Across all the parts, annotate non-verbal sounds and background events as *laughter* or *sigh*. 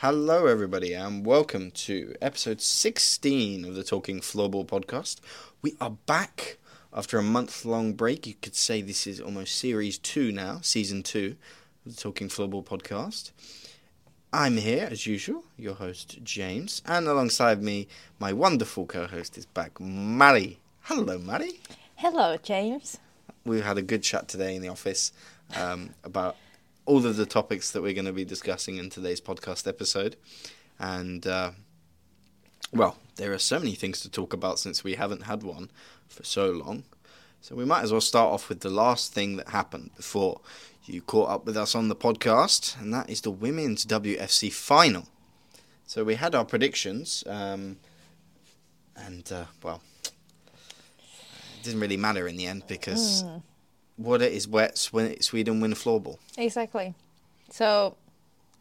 Hello, everybody, and welcome to episode 16 of the Talking Floorball podcast. We are back after a month long break. You could say this is almost series two now, season two of the Talking Floorball podcast. I'm here, as usual, your host, James, and alongside me, my wonderful co host is back, Mari. Hello, Mari. Hello, James. We had a good chat today in the office um, about all of the topics that we're going to be discussing in today's podcast episode. And, uh, well, there are so many things to talk about since we haven't had one for so long. So we might as well start off with the last thing that happened before you caught up with us on the podcast, and that is the Women's WFC final. So we had our predictions, um, and, uh, well, it didn't really matter in the end because Mm. What it is wet, Sweden win floorball. Exactly. So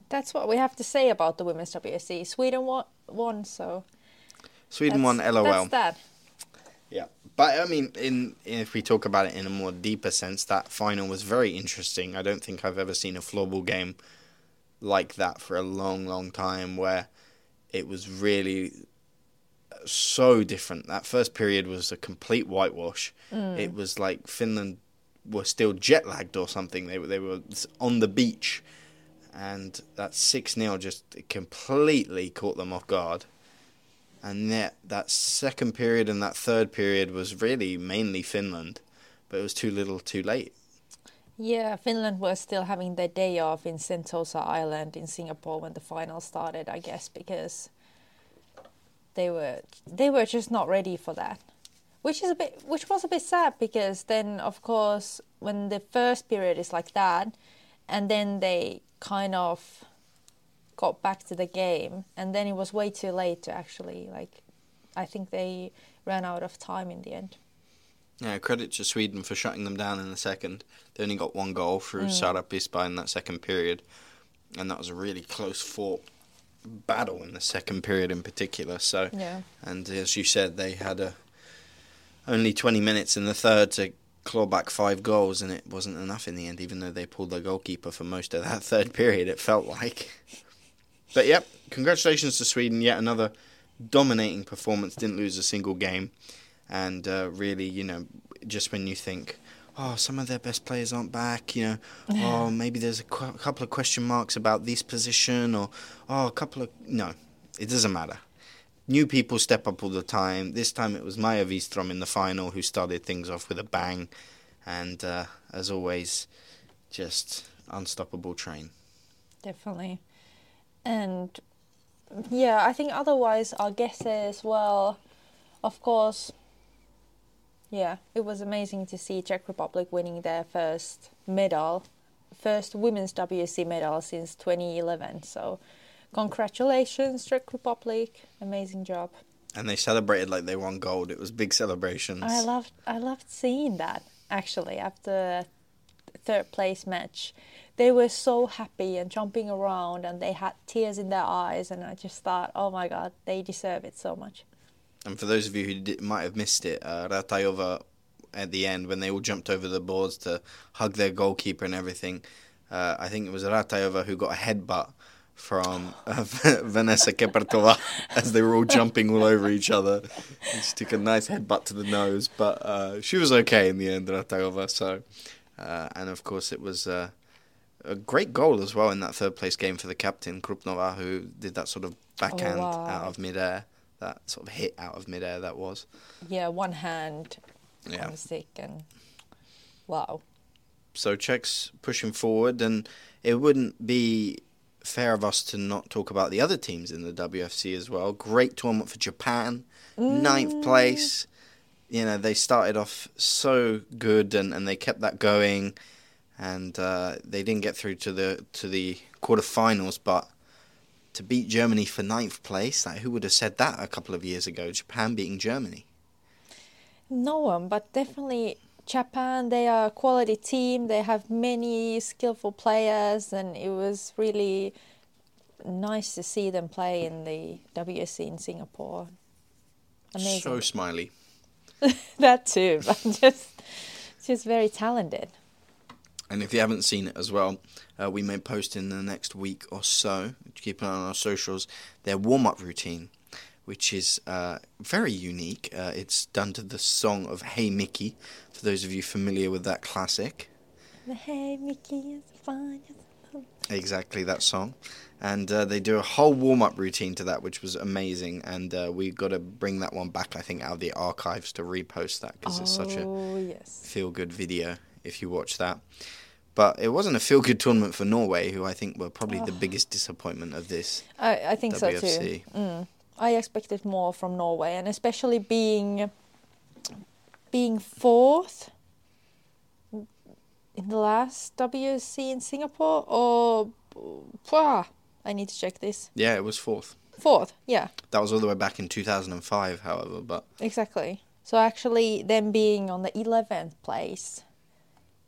that's what we have to say about the women's WFC. Sweden won, won so Sweden won, LOL. That's that. Yeah, but I mean, in if we talk about it in a more deeper sense, that final was very interesting. I don't think I've ever seen a floorball game like that for a long, long time, where it was really so different. That first period was a complete whitewash. Mm. It was like Finland were still jet lagged or something. They were they were on the beach, and that six 0 just completely caught them off guard. And yet that second period and that third period was really mainly Finland, but it was too little, too late. Yeah, Finland was still having their day off in Sentosa Island in Singapore when the final started, I guess, because they were they were just not ready for that. Which is a bit which was a bit sad because then of course when the first period is like that and then they kind of got back to the game and then it was way too late to actually like I think they ran out of time in the end. Yeah, credit to Sweden for shutting them down in the second. They only got one goal through mm. Sara Pispa in that second period, and that was a really close fought battle in the second period in particular. So, Yeah. and as you said, they had a only 20 minutes in the third to claw back five goals, and it wasn't enough in the end. Even though they pulled their goalkeeper for most of that *laughs* third period, it felt like. But yep, congratulations to Sweden. Yet another dominating performance. Didn't lose a single game, and uh, really, you know, just when you think. Oh, some of their best players aren't back. You know, oh, maybe there's a, qu- a couple of question marks about this position, or oh, a couple of no, it doesn't matter new people step up all the time. This time it was Maja Viström in the final who started things off with a bang, and uh, as always, just unstoppable train. Definitely. And yeah, I think otherwise our guesses, well, of course, yeah, it was amazing to see Czech Republic winning their first medal, first women's WC medal since 2011. So, congratulations, Czech Republic! Amazing job. And they celebrated like they won gold. It was big celebrations. I loved, I loved seeing that actually after third place match. They were so happy and jumping around, and they had tears in their eyes. And I just thought, oh my god, they deserve it so much. And for those of you who did, might have missed it, uh, Ratayova at the end when they all jumped over the boards to hug their goalkeeper and everything. Uh, I think it was Ratayova who got a headbutt from uh, *laughs* Vanessa Kepertova as they were all jumping all over each other. And she took a nice headbutt to the nose, but uh, she was okay in the end, Ratayova. So, uh, and of course, it was uh, a great goal as well in that third place game for the captain Krupnova, who did that sort of backhand wow. out of midair. That sort of hit out of midair that was. Yeah, one hand Yeah. and wow. So Czechs pushing forward, and it wouldn't be fair of us to not talk about the other teams in the WFC as well. Great tournament for Japan, ninth place. You know they started off so good, and, and they kept that going, and uh, they didn't get through to the to the quarterfinals, but. To beat Germany for ninth place, like who would have said that a couple of years ago? Japan beating Germany. No one, but definitely Japan. They are a quality team. They have many skillful players, and it was really nice to see them play in the WFC in Singapore. Amazing. So smiley. *laughs* that too, *laughs* but just just very talented. And if you haven't seen it as well, uh, we may post in the next week or so. Keep an eye on our socials. Their warm up routine, which is uh, very unique. Uh, it's done to the song of Hey Mickey, for those of you familiar with that classic. Hey, Mickey is fine. Exactly that song. And uh, they do a whole warm up routine to that, which was amazing. And uh, we got to bring that one back, I think, out of the archives to repost that because it's such a Oh, yes. feel good video if you watch that. But it wasn't a feel good tournament for Norway, who I think were probably the biggest disappointment of this I, I think so too. Mm. I expected more from Norway, and especially being being fourth in the last WC in Singapore. Or I need to check this. Yeah, it was fourth. Fourth, yeah, That was all the way back in 2005, however. But exactly. So actually, them being on the eleventh place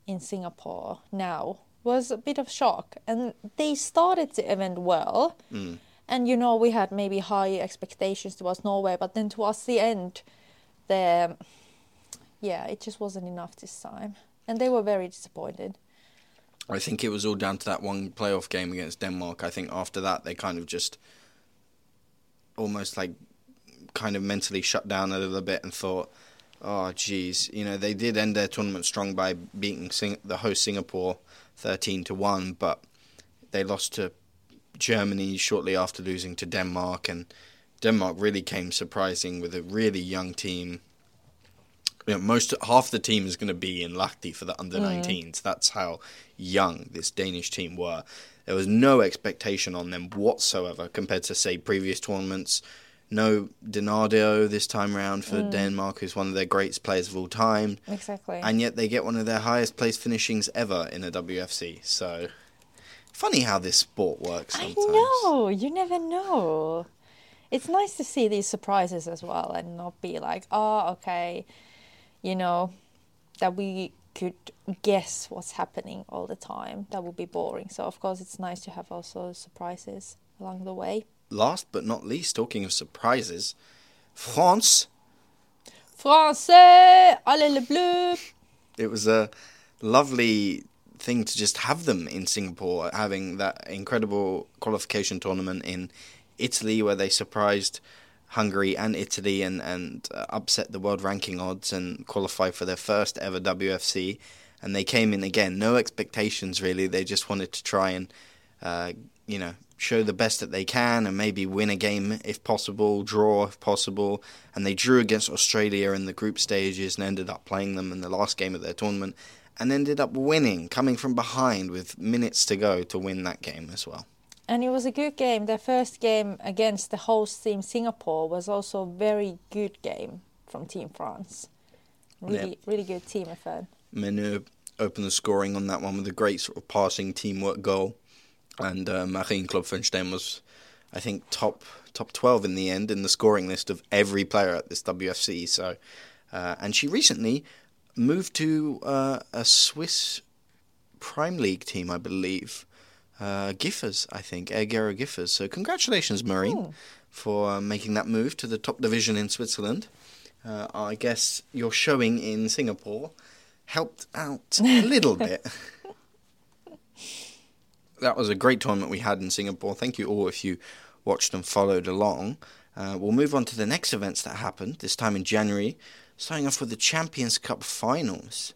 in Singapore now was a bit of shock, and they started the event well. mm, And you know, we had maybe high expectations towards Norway, but then towards the end, the yeah, it just wasn't enough this time, and they were very disappointed. I think it was all down to that one playoff game against Denmark. I think after that, they kind of just almost like kind of mentally shut down a little bit and thought, oh, geez, you know, they did end their tournament strong by beating Sing- the host Singapore 13 to 1, but they lost to Germany shortly after losing to Denmark, and Denmark really came surprising with a really young team. You know, most half the team is going to be in Lahti for the under mm. 19s. That's how young this Danish team were. There was no expectation on them whatsoever compared to say previous tournaments. No Donardo this time round for mm. Denmark, who's one of their greatest players of all time, Exactly. and yet they get one of their highest place finishings ever in a WFC. So funny how this sport works. I know. You never know. It's nice to see these surprises as well, and not be like, oh, okay, you know, that we could guess what's happening all the time. That would be boring. So of course, it's nice to have also surprises along the way. Last but not least, talking of surprises, France. Français, allez le bleu. It was a lovely thing to just have them in Singapore, having that incredible qualification tournament in Italy where they surprised Hungary and Italy and and uh, upset the world ranking odds and qualified for their first ever WFC. And they came in again, no expectations really. They just wanted to try and, uh, you know, show the best that they can and maybe win a game if possible, draw if possible. And they drew against Australia in the group stages and ended up playing them in the last game of their tournament and ended up winning, coming from behind with minutes to go to win that game as well. And it was a good game. Their first game against the host team Singapore was also a very good game from Team France. Really, really good team effort. Menu opened the scoring on that one with a great sort of passing teamwork goal, and uh, Marine Klopfenstein was, I think, top top twelve in the end in the scoring list of every player at this WFC. So, uh, and she recently moved to uh, a Swiss Prime League team, I believe, uh, Giffers, I think, Aergera Giffers. So, congratulations, Marine, Oh. for uh, making that move to the top division in Switzerland. Uh, I guess your showing in Singapore helped out a *laughs* little bit. That was a great tournament we had in Singapore. Thank you all if you watched and followed along. Uh, we'll move on to the next events that happened, this time in January, starting off with the Champions Cup finals.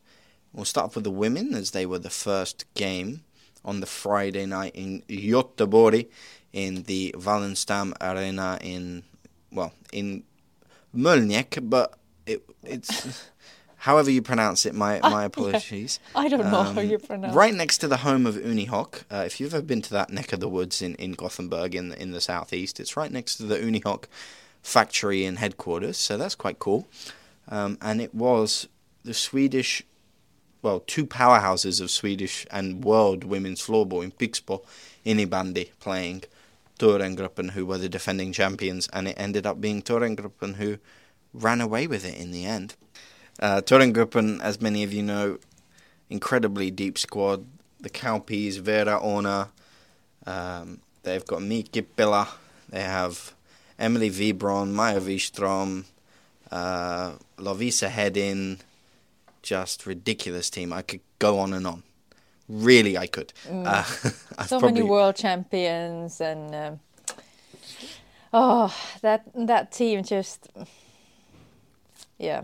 We'll start off with the women, as they were the first game on the Friday night in Göteborg in the Wallenstam Arena in, well, in Mölnlycke, but it, it's *laughs* however you pronounce it. My my *laughs* apologies. I don't know how Um, you pronounce. it. Right next to the home of Unihoc. Uh, if you've ever been to that neck of the woods in, in Gothenburg in the, in the southeast, it's right next to the Unihoc factory and headquarters. So that's quite cool. Um, and it was the Swedish, well, two powerhouses of Swedish and world women's floorball in Pixbo, Innebandy, playing Thorengruppen, who were the defending champions, and it ended up being Thorengruppen who ran away with it in the end. Uh, Thorengruppen, as many of you know, incredibly deep squad. The Cowpeas, Vera Orna, um, they've got Miki Pilla, they have Emelie Wibron, Maja Viström, uh, Lovisa Hedin, just ridiculous team. I could go on and on. really I could. Uh, *laughs* I've so many world champions and um, oh that that team just yeah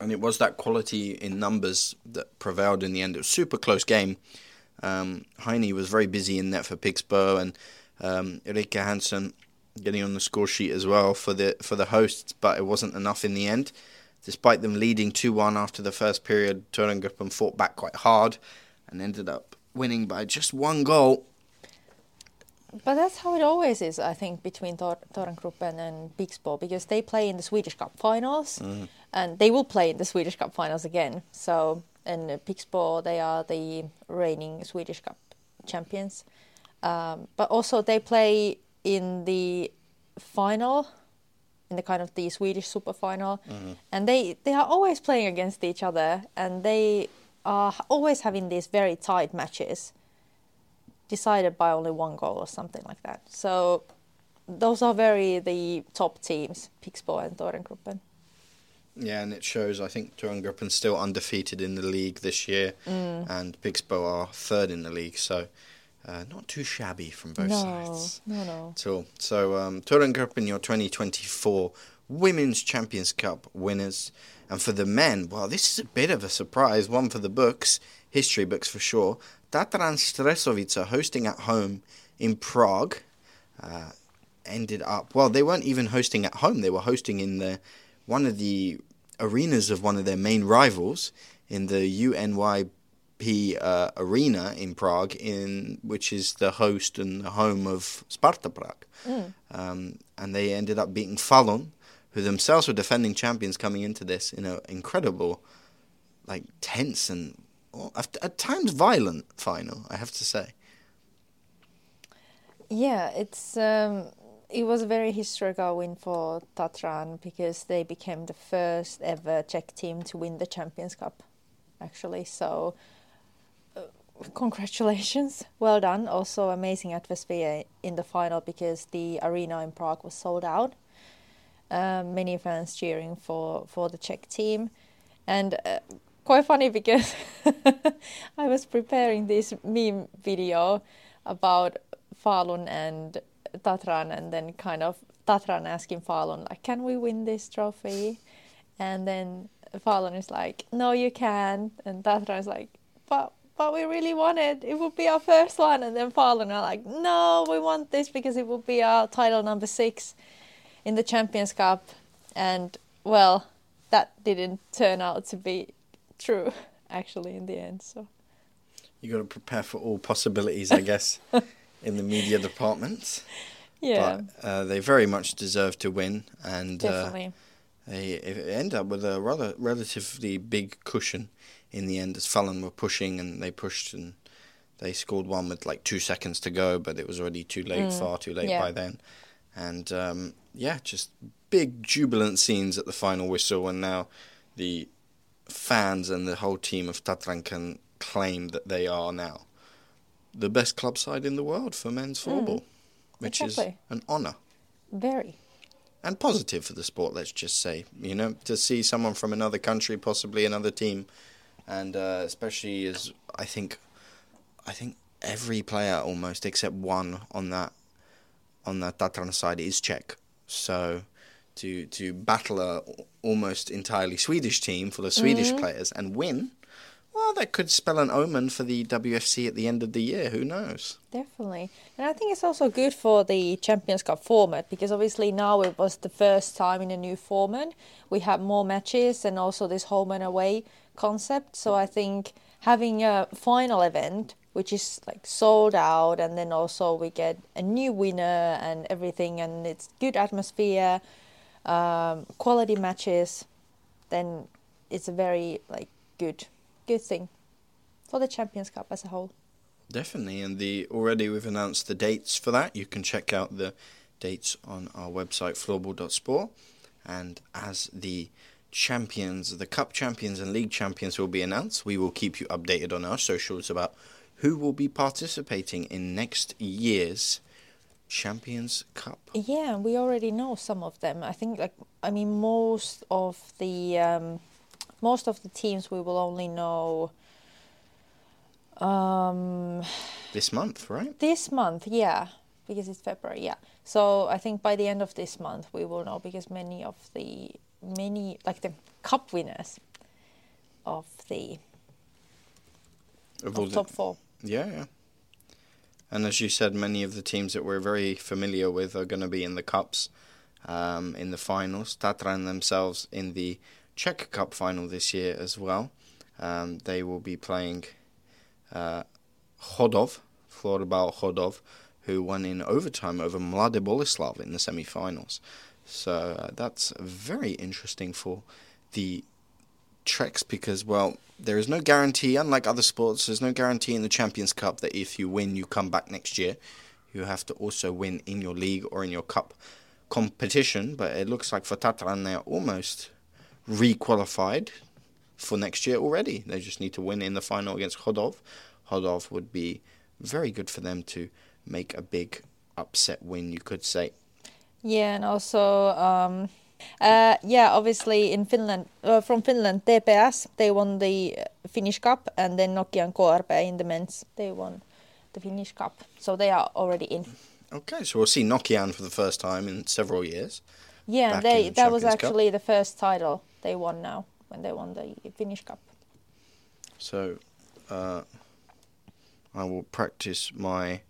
and it was that quality in numbers that prevailed in the end. It was a super close game. Um, Heine was very busy in net for Pixbo, and um, Erika Hansen getting on the score sheet as well for the for the hosts, but it wasn't enough in the end. Despite them leading two one after the first period, Thorengruppen fought back quite hard and ended up winning by just one goal. but that's how it always is I think between Tor- Thorengruppen and Pixbo because they play in the Swedish Cup finals and they will play in the Swedish Cup finals again so and Pixbo they are the reigning Swedish Cup champions um, but also they play in the final in the kind of the Swedish super final. Mm-hmm. And they they are always playing against each other and they are always having these very tight matches decided by only one goal or something like that. So those are very the top teams Pixbo and Thorengruppen Yeah, and it shows. I think Thorengruppen still undefeated in the league this year, mm. and Pixbo are third in the league, so uh, not too shabby from both no sides no no at all. So um, Thorengruppen, your 2024 Women's Champions Cup winners, and for the men, well, this is a bit of a surprise. One for the books, history books for sure. Tatran Střešovice hosting at home in Prague. Uh, ended up well. They weren't even hosting at home. They were hosting in the one of the arenas of one of their main rivals in the UNYP uh, arena in Prague, in which is the host and the home of Sparta Prague. Um, and they ended up beating Falun, who themselves were defending champions coming into this in an incredible, like tense and well, at, at times violent final. I have to say. Yeah, it's um, it was a very historical win for Tatran because they became the first ever Czech team to win the Champions Cup, actually. So, congratulations, *laughs* well done. Also amazing atmosphere in the final because the arena in Prague was sold out. Um, many fans cheering for for the Czech team, and. Uh, Quite funny because *laughs* I was preparing this meme video about Falun and Tatran, and then kind of Tatran asking Falun like, "Can we win this trophy?" And then Falun is like, "No, you can't." And Tatran is like, "But but we really want it. It would be our first one." And then Falun are like, "No, we want this because it would be our title number six in the Champions Cup." And well, that didn't turn out to be true *laughs* actually in the end. So You got to prepare for all possibilities, I guess, *laughs* in the media department. yeah, But uh, they very much deserve to win, and uh, they end up with a rather relatively big cushion in the end as Falun were pushing and they pushed and they scored one with like two seconds to go, but it was already too late, far too late yeah. by then. And um, yeah, just big jubilant scenes at the final whistle, and now the fans and the whole team of Tatran can claim that they are now the best club side in the world for men's floorball, which Exactly. is an honour Very. and positive for the sport. Let's just say, you know, to see someone from another country, possibly another team, and uh, especially as I think, I think every player almost except one on that on that Tatran side is Czech. So to to battle a almost entirely Swedish team full of Swedish players and win, well, that could spell an omen for the WFC at the end of the year. Who knows? Definitely. And I think it's also good for the Champions Cup format because obviously now it was the first time in a new format. We have more matches and also this home and away concept. So I think having a final event which is like sold out and then also we get a new winner and everything and it's good atmosphere, um, quality matches, then it's a very like good good thing for the Champions Cup as a whole. Definitely, and the already we've announced the dates for that. You can check out the dates on our website floorball.sport. And as the champions, the cup champions and league champions will be announced, we will keep you updated on our socials about who will be participating in next year's Champions Cup. Yeah, we already know some of them. I think, like, I mean, most of the um, most of the teams we will only know. Um, this month, right? this month, yeah, because it's February, yeah. So I think by the end of this month we will know because many of the many like the cup winners of the Of of the- top four. Yeah, yeah. And as you said, many of the teams that we're very familiar with are going to be in the cups, um, in the finals. Tatran themselves in the Czech Cup final this year as well. Um, they will be playing uh, Chodov, Florbal Chodov, who won in overtime over Mladá Boleslav in the semi-finals. So uh, that's very interesting for the Treks because, well, there is no guarantee, unlike other sports, there's no guarantee in the Champions Cup that if you win, you come back next year. You have to also win in your league or in your cup competition. But it looks like for Tatran, they are almost re-qualified for next year already. They just need to win in the final against Chodov. Chodov would be very good for them to make a big upset win, you could say. Yeah, and also, um, uh, yeah, obviously in Finland, uh, from Finland, TPS they won the Finnish Cup, and then Nokian KRP in the men's they won the Finnish Cup, so they are already in. Okay, so we'll see Nokian for the first time in several years. Yeah, they the that was Champions Cup. actually the first title they won now when they won the Finnish Cup. So, uh, I will practice my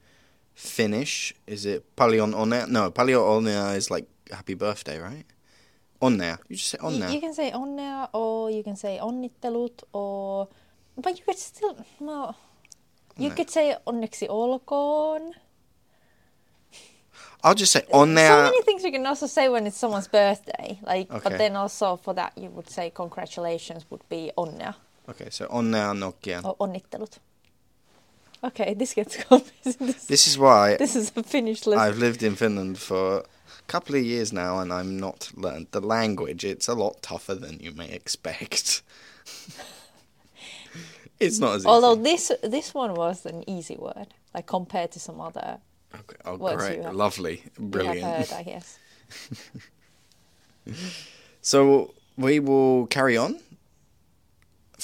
Finnish. Is it paljon onnea? No, paljon onnea is like happy birthday, right? Onnea. You just say onnea. You can say onnea or you can say onnittelut or but you could still no you No. could say onneksi olkoon. I'll just say So onnea. many things you can also say when it's someone's birthday. Like Okay. but then also for that you would say congratulations would be onnea Okay, so onnea Nokian. or onnittelut. Okay, this gets *laughs* complicated. This, This is why this is a Finnish list. I've lived in Finland for a couple of years now, and I'm not learned the language. It's a lot tougher than you may expect. *laughs* it's not as easy. Although this this one was an easy word, like compared to some other okay. oh, words great, lovely, brilliant. heard, I guess. *laughs* So we will carry on,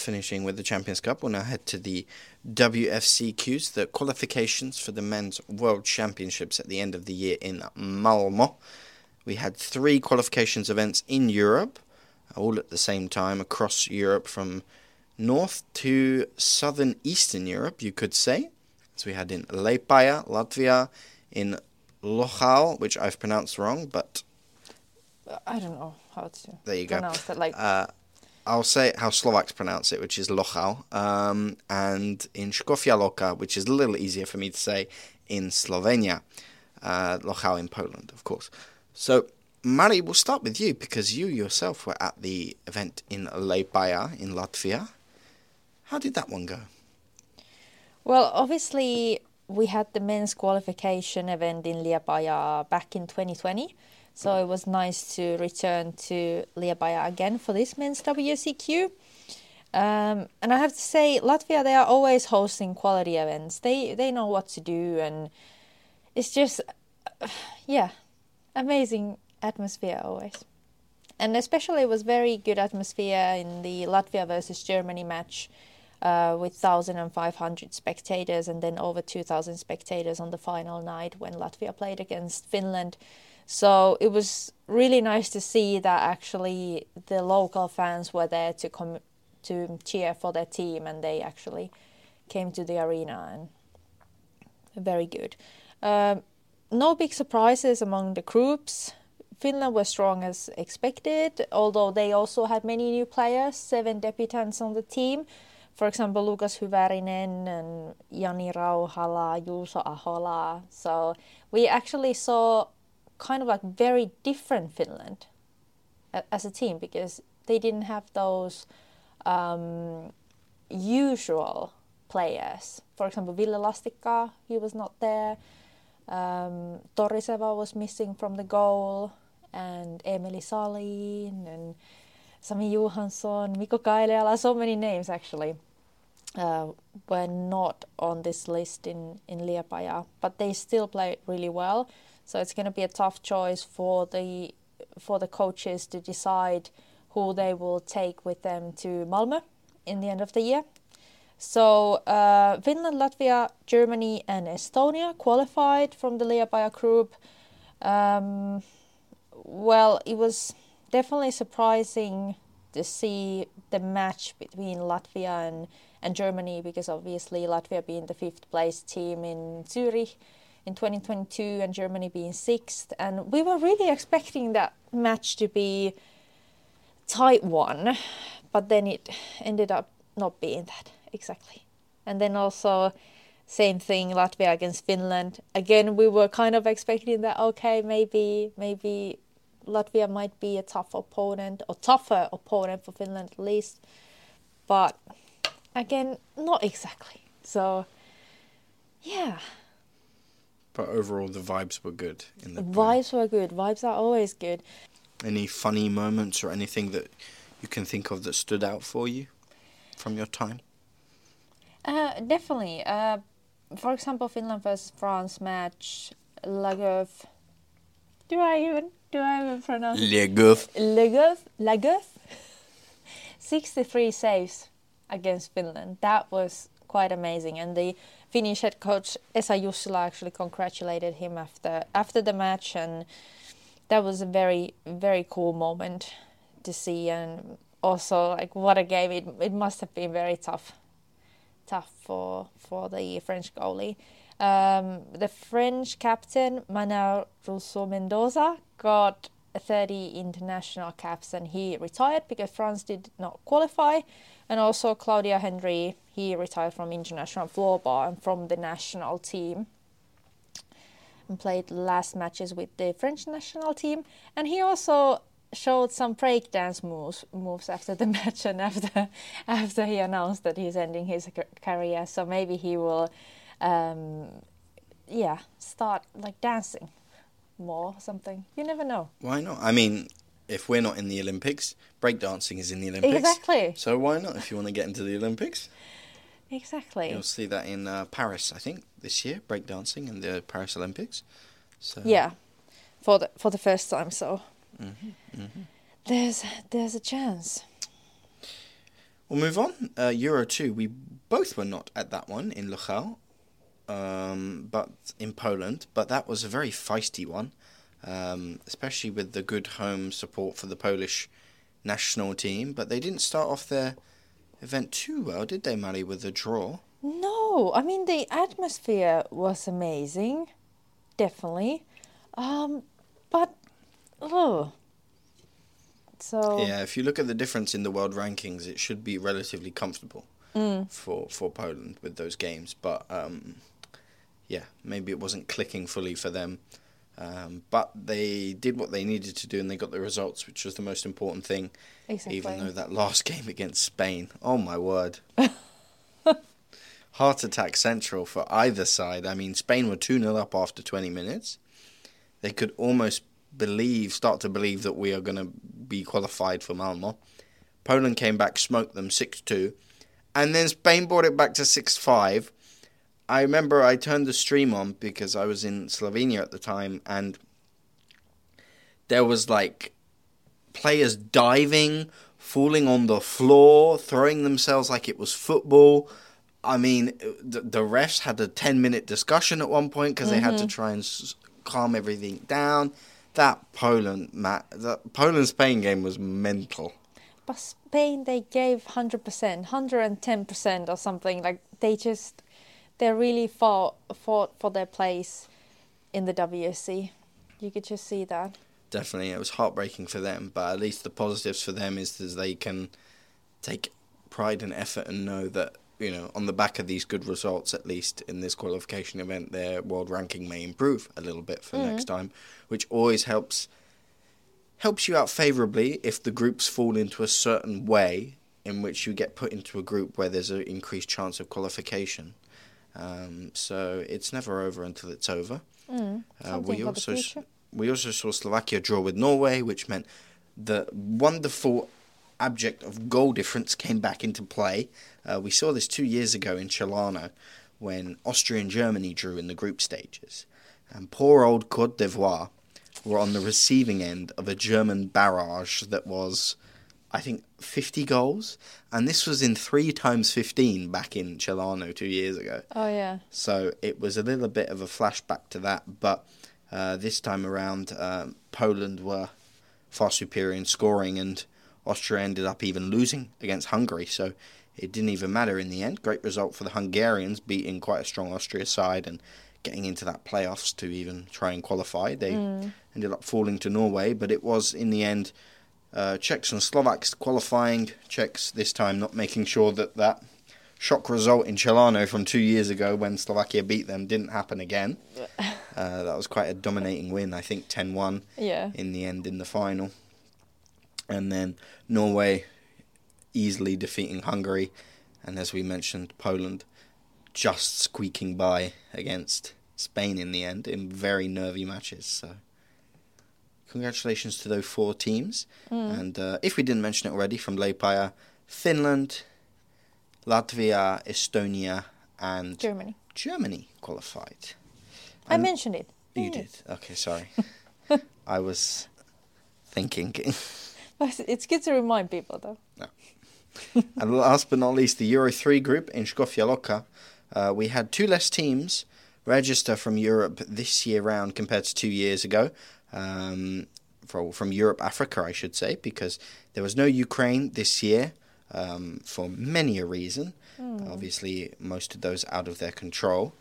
finishing with the Champions Cup. We'll now head to the WFCQs, the qualifications for the Men's World Championships at the end of the year in Malmo. We had three qualifications events in Europe, all at the same time across Europe from north to southern eastern Europe, you could say. So we had in Liepaja, Latvia, in Łochów, which I've pronounced wrong, but I don't know how to There you go. pronounce that. Like uh, I'll say how Slovaks pronounce it, which is Łochów, um, and in Škofja Loka, which is a little easier for me to say, in Slovenia, uh, Łochów in Poland, of course. So, Mari, we'll start with you because you yourself were at the event in Liepaja in Latvia. How did that one go? Well, obviously, we had the men's qualification event in Liepaja back in 2020. So it was nice to return to Liepaja again for this men's WCQ. Um, and I have to say, Latvia, they are always hosting quality events. They, they know what to do, and it's just, *sighs* yeah, amazing atmosphere always. And especially, it was very good atmosphere in the Latvia versus Germany match uh, with 1,500 spectators and then over 2,000 spectators on the final night when Latvia played against Finland. So it was really nice to see that actually the local fans were there to come to cheer for their team and they actually came to the arena and very good. Um, no big surprises among the groups. Finland was strong as expected, although they also had many new players, seven debutants on the team. For example, Lukas Hyvärinen and Jani Rauhala, Juuso Ahola. So we actually saw kind of like very different Finland as a team because they didn't have those um, usual players. For example, Ville Lastikka, he was not there. Um, Toriseva was missing from the goal, and Eemeli Salin and Sami Johansson, Mikko Kaileala, so many names actually uh, were not on this list in in Liepaja, but they still played really well. So it's going to be a tough choice for the for the coaches to decide who they will take with them to Malmö in the end of the year. So uh, Finland, Latvia, Germany, and Estonia qualified from the Liepāja group. Um, well, it was definitely surprising to see the match between Latvia and, and Germany because obviously Latvia being the fifth place team in Zurich in 2022 and Germany being sixth. And we were really expecting that match to be tight one, but then it ended up not being that exactly. And then also same thing Latvia against Finland. Again, we were kind of expecting that okay, maybe maybe Latvia might be a tough opponent or tougher opponent for Finland at least. But again, not exactly. So yeah. But overall, the vibes were good in the play. Vibes were good. Vibes are always good. Any funny moments or anything that you can think of that stood out for you from your time? Uh, definitely. Uh, for example, Finland versus France match, Lageuf. Do I even do I even pronounce Le Goff. Lageuf? Lageuf? *laughs* 63 saves against Finland. That was quite amazing. And the Finnish head coach Esa Jussila actually congratulated him after after the match, and that was a very very cool moment to see. And also, like what a game! It it must have been very tough, tough for for the French goalie. Um, the French captain Manuel Russo Mendoza got 30 international caps and he retired because France did not qualify. And also Claudia Henry, he retired from international floorball and from the national team and played last matches with the French national team. And he also showed some breakdance moves moves after the *laughs* match and after after he announced that he's ending his career. So maybe he will, um, yeah, start like dancing more or something. You never know. Why not? I mean, if we're not in the Olympics, breakdancing is in the Olympics. Exactly. So why not if you want to get into the Olympics? Exactly. You'll see that in uh, Paris, I think, this year, breakdancing in the Paris Olympics. So Yeah, for the for the first time. So Mhm, mhm. there's there's a chance. We'll move on. Uh, Euro 2, we both were not at that one in Łochów, um, but in Poland, but that was a very feisty one, um, especially with the good home support for the Polish national team. But they didn't start off their event too well, did they, Mari, with a draw? No, I mean the atmosphere was amazing, definitely, um, but oh, so Yeah, if you look at the difference in the world rankings, it should be relatively comfortable Mm. for, for Poland with those games. But um, yeah, maybe it wasn't clicking fully for them. Um, but they did what they needed to do and they got the results, which was the most important thing. exactly. Even though that last *laughs* game against Spain, oh my word. *laughs* Heart attack central for either side. I mean, Spain were 2 0 up after 20 minutes. They could almost believe, start to believe that we are going to be qualified for Malmo. Poland came back, smoked them 6 2. And then Spain brought it back to 6 5. I remember I turned the stream on because I was in Slovenia at the time and there was like players diving, falling on the floor, throwing themselves like it was football. I mean, the, the refs had a 10 minute discussion at one point because they had to mm-hmm. try and s- calm everything down. That Poland, ma- that Poland Spain game was mental. But Spain, they gave hundred percent, hundred and ten percent or something. Like they just, they really fought fought for their place in the WFC. You could just see that. Definitely, it was heartbreaking for them, but at least the positives for them is that they can take pride and effort and know that you know on the back of these good results, at least in this qualification event, their world ranking may improve a little bit for next mm-hmm. time, which always helps helps you out favorably if the groups fall into a certain way in which you get put into a group where there's an increased chance of qualification. Um, so it's never over until it's over. Mm. Uh, we also we also saw Slovakia draw with Norway, which meant the wonderful abject of goal difference came back into play. Uh, we saw this two years ago in Celano when Austria and Germany drew in the group stages. And poor old Cote d'Ivoire were on the receiving end of a German barrage that was I think, 50 goals. And this was in 3 times 15 back in Celano two years ago. Oh yeah. So it was a little bit of a flashback to that. But uh, this time around, um, Poland were far superior in scoring, and Austria ended up even losing against Hungary. So it didn't even matter in the end. Great result for the Hungarians, beating quite a strong Austria side and getting into that playoffs to even try and qualify. They ended up falling to Norway, but it was in the end uh, Czechs and Slovaks qualifying. Czechs this time not making sure that that shock result in Celano from two years ago when Slovakia beat them didn't happen again. *laughs* Uh, that was quite a dominating win, I think 10 1 Yeah. in the end in the final. And then Norway easily defeating Hungary, and as we mentioned, Poland just squeaking by against Spain in the end in very nervy matches. So, congratulations to those four teams. And uh, if we didn't mention it already, from Liepaja, Finland, Latvia, Estonia, and Germany. Germany qualified. I mentioned it. You Yeah. did. Okay, sorry. *laughs* I was thinking. It's good to remind people though. and last but not least, the Euro 3 group in Skofja Loka. Uh, we had two less teams register from Europe this year round compared to two years ago. Um, for, from Europe, Africa, I should say, because there was no Ukraine this year um, for many a reason. Obviously, most of those out of their control.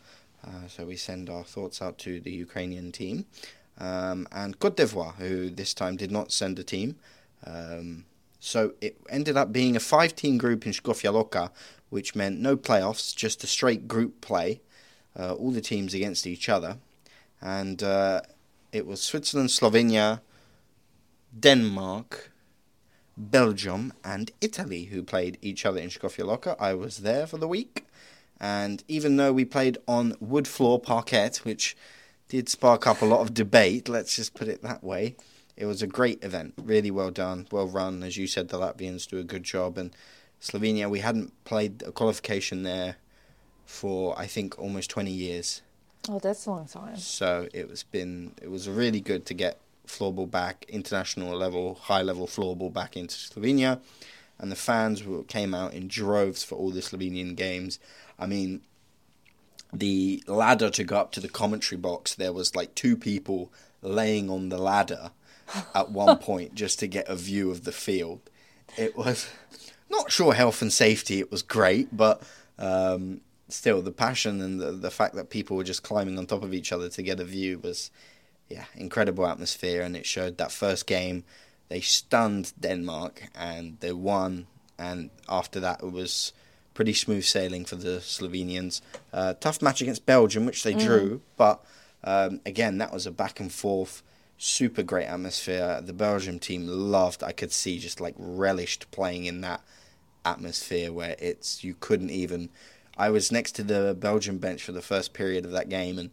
Uh, so we send our thoughts out to the Ukrainian team. Um, and Cote d'Ivoire, who this time did not send a team. Um, so it ended up being a five team group in Skofja Loka, which meant no playoffs, just a straight group play, uh, all the teams against each other. And uh, it was Switzerland, Slovenia, Denmark, Belgium, and Italy who played each other in Skofja Loka. I was there for the week. And even though we played on wood floor parquet, which did spark up a lot of debate, let's just put it that way, it was a great event. Really well done, well run. As you said, the Latvians do a good job. And Slovenia, we hadn't played a qualification there for, I think, almost 20 years. Oh, that's a long time. So it was been it was really good to get floorball back, international level, high level floorball back into Slovenia, and the fans were, came out in droves for all the Slovenian games. I mean, the ladder to go up to the commentary box, there was like two people laying on the ladder at one *laughs* point just to get a view of the field. It was not sure health and safety. It was great, but um, still the passion and the, the fact that people were just climbing on top of each other to get a view was yeah incredible atmosphere. And it showed that first game they stunned denmark and they won. And after that it was pretty smooth sailing for the slovenians. Uh, tough match against belgium which they drew. But um, again that was a back and forth super great atmosphere. The belgium team loved i could see just like relished playing in that atmosphere where it's you couldn't even I was next to the Belgian bench for the first period of that game and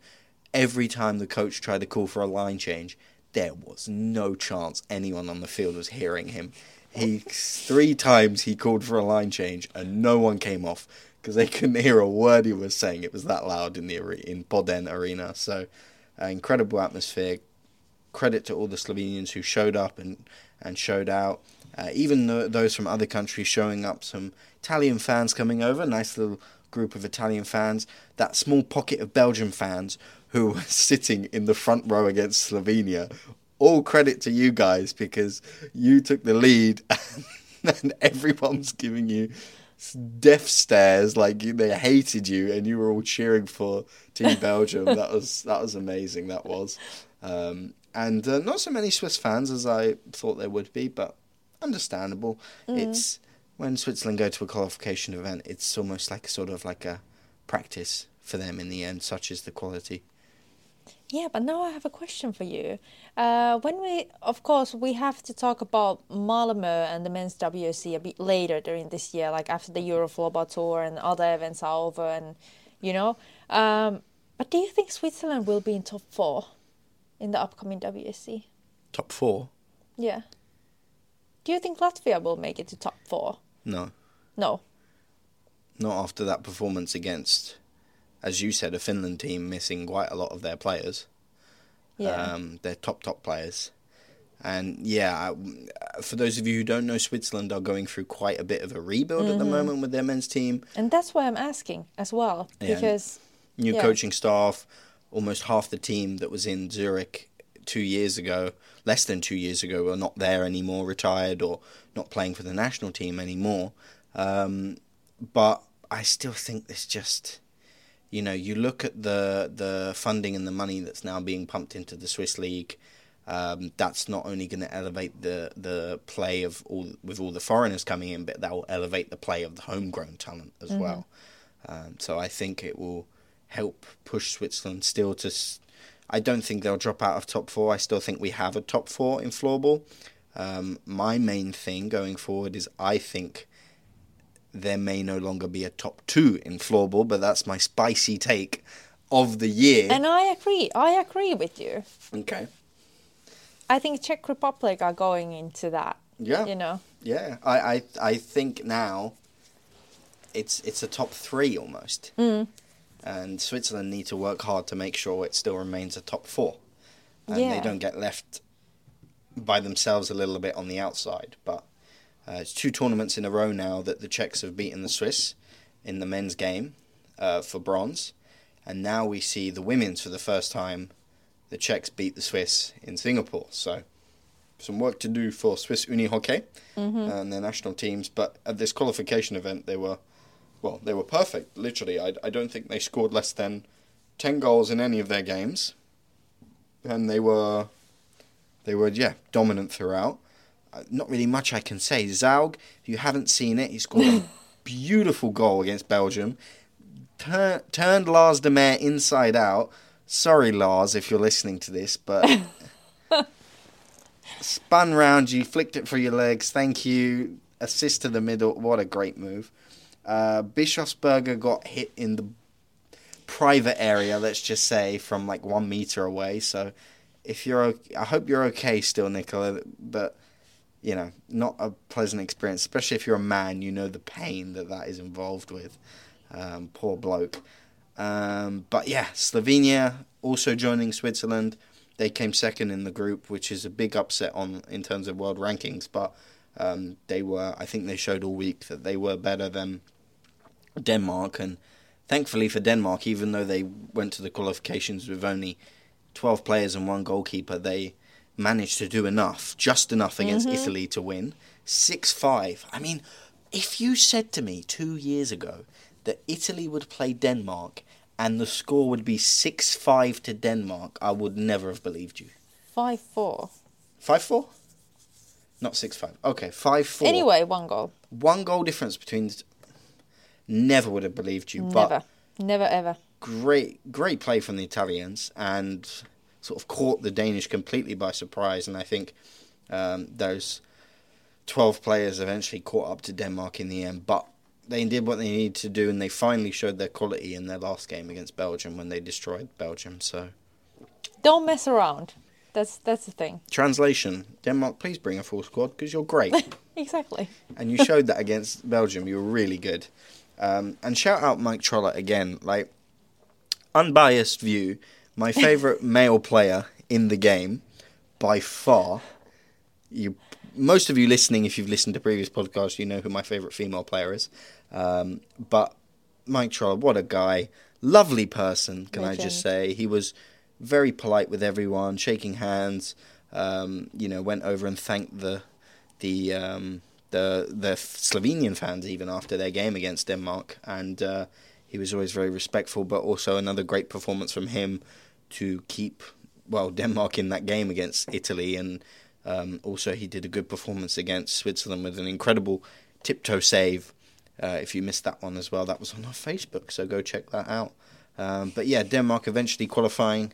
every time the coach tried to call for a line change there was no chance anyone on the field was hearing him. He three times he called for a line change and no one came off because they couldn't hear a word he was saying. It was that loud in the in Poden arena. So uh, incredible atmosphere. Credit to all the Slovenians who showed up and, and showed out. Uh, even tho- those from other countries showing up, some Italian fans coming over, nice little group of Italian fans. That small pocket of Belgian fans who *laughs* were sitting in the front row against Slovenia. All credit to you guys because you took the lead *laughs* and everyone's giving you death stares like you, they hated you and you were all cheering for Team *laughs* Belgium. that was that was amazing. That was, um, and uh, not so many Swiss fans as I thought there would be, but understandable. It's when Switzerland go to a qualification event, it's almost like sort of like a practice for them in the end. Such is the quality. Yeah, but now I have a question for you. Uh, when we, of course, we have to talk about Malmö and the men's WC a bit later during this year, like after the Eurofloorball tour and other events are over, and you know. Um, but do you think Switzerland will be in top four in the upcoming WFC? Top four? Yeah. Do you think Latvia will make it to top four? No, No. not after that performance against, as you said, a Finland team missing quite a lot of their players. Yeah. um, their top top players. And yeah, for those of you who don't know, Switzerland are going through quite a bit of a rebuild at the moment with their men's team. And that's why I'm asking as well Yeah. because New Yeah. coaching staff, almost half the team that was in Zurich two years ago, less than two years ago, are not there anymore, retired or not playing for the national team anymore. Um, but I still think this just, you know, you look at the the funding and the money that's now being pumped into the Swiss league. Um, that's not only going to elevate the the play of all with all the foreigners coming in, but that will elevate the play of the homegrown talent as well. Um, so I think it will help push Switzerland still to. I don't think they'll drop out of top four. I still think we have a top four in floorball. Um, my main thing going forward is I think there may no longer be a top two in floorball, but that's my spicy take of the year. and I agree. I agree with you. okay. I think Czech Republic are going into that. Yeah. You know. Yeah. I, I I think now it's it's a top three almost. Mm. And Switzerland need to work hard to make sure it still remains a top four. And they don't get left by themselves a little bit on the outside. But uh, it's two tournaments in a row now that the Czechs have beaten the Swiss in the men's game uh, for bronze. And now we see the women's for the first time. The Czechs beat the Swiss in Singapore. So some work to do for Swiss Uni Hockey and their national teams. But at this qualification event, they were, well, they were perfect. Literally, I, I don't think they scored less than ten goals in any of their games, and they were, they were yeah dominant throughout. Uh, not really much I can say. Zaug, if you haven't seen it, he scored a *laughs* beautiful goal against Belgium. Tur- turned Lars de Meer inside out. Sorry, Lars, if you're listening to this, but *laughs* spun round you, flicked it for your legs. Thank you. Assist to the middle. What a great move. Uh, Bischofberger got hit in the private area, let's just say, from like one meter away. So if you're, o- I hope you're okay still, Nicola. But you know, not a pleasant experience, especially if you're a man. You know the pain that that is involved with. Um, poor bloke. Um, but yeah, Slovenia also joining Switzerland. They came second in the group, which is a big upset on in terms of world rankings. But um, they were, I think, they showed all week that they were better than Denmark, and thankfully for Denmark, even though they went to the qualifications with only twelve players and one goalkeeper, they managed to do enough, just enough against mm-hmm. Italy to win six five. I mean, if you said to me two years ago that Italy would play Denmark and the score would be six five to Denmark, I would never have believed you. Five four. Five four. Not six five. Okay, five four. Anyway, one goal. one goal difference between. Never would have believed you, Never. but Never Never ever. great, great play from the Italians, and sort of caught the Danish completely by surprise. And I think um, those twelve players eventually caught up to Denmark in the end, but they did what they needed to do, and they finally showed their quality in their last game against Belgium when they destroyed Belgium. So, Don't mess around. That's that's the thing. translation: Denmark, please bring a full squad because you're great. *laughs* Exactly. and you showed that against Belgium. You were really good. Um, and shout out Mike Trollett again. Like unbiased view, my *laughs* favorite male player in the game by far. You, most of you listening, if you've listened to previous podcasts, you know who my favorite female player is. Um, but Mike Trollett, what a guy! Lovely person, can I just say? He was very polite with everyone, shaking hands. Um, you know, went over and thanked the the um, the the Slovenian fans even after their game against Denmark, and uh, he was always very respectful. But also another great performance from him to keep well Denmark in that game against Italy, and um, also he did a good performance against Switzerland with an incredible tiptoe save. Uh, if you missed that one as well, that was on our Facebook, so go check that out. Um, but yeah, Denmark eventually qualifying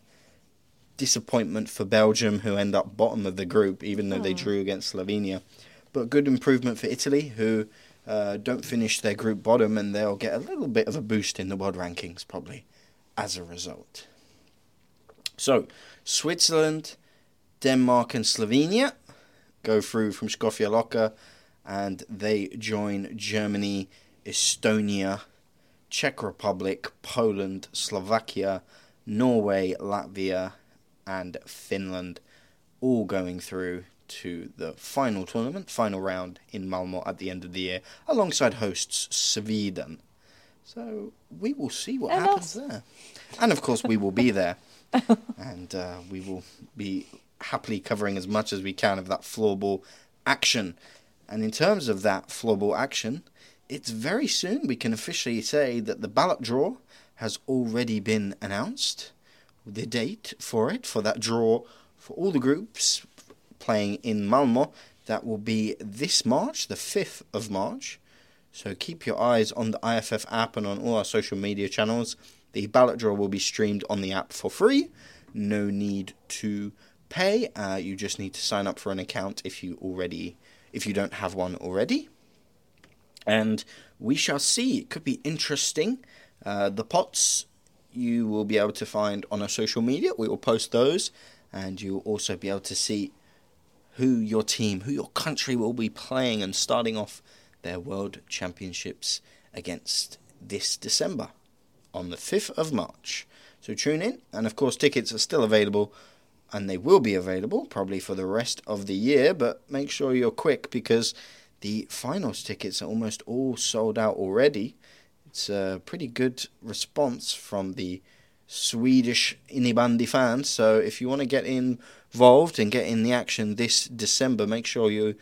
disappointment for Belgium, who end up bottom of the group, even though they drew against Slovenia. But good improvement for Italy, who uh, don't finish their group bottom, and they'll get a little bit of a boost in the world rankings probably as a result. So, Switzerland, Denmark, and Slovenia go through from Škofja Loka, and they join Germany, Estonia, Czech Republic, Poland, Slovakia, Norway, Latvia, and Finland, all going through to the final tournament, final round in Malmo at the end of the year, alongside hosts Sweden. So we will see what And happens us. there. And of course, we will be there. *laughs* and uh, we will be happily covering as much as we can of that floorball action. And in terms of that floorball action, it's very soon we can officially say that the ballot draw has already been announced. The date for it, for that draw for all the groups playing in Malmo, that will be this March, the 5th of March. So keep your eyes on the IFF app and on all our social media channels. The ballot draw will be streamed on the app for free. No need to pay. Uh, you just need to sign up for an account if you already if you don't have one already. And we shall see. It could be interesting. Uh, the pots you will be able to find on our social media. We will post those, and you'll also be able to see who your team, who your country will be playing and starting off their World Championships against this December on the 5th of March. So tune in, and of course, tickets are still available and they will be available probably for the rest of the year, but make sure you're quick because the finals tickets are almost all sold out already. It's a pretty good response from the Swedish Innebandy fans. So if you want to get involved and get in the action this December, make sure you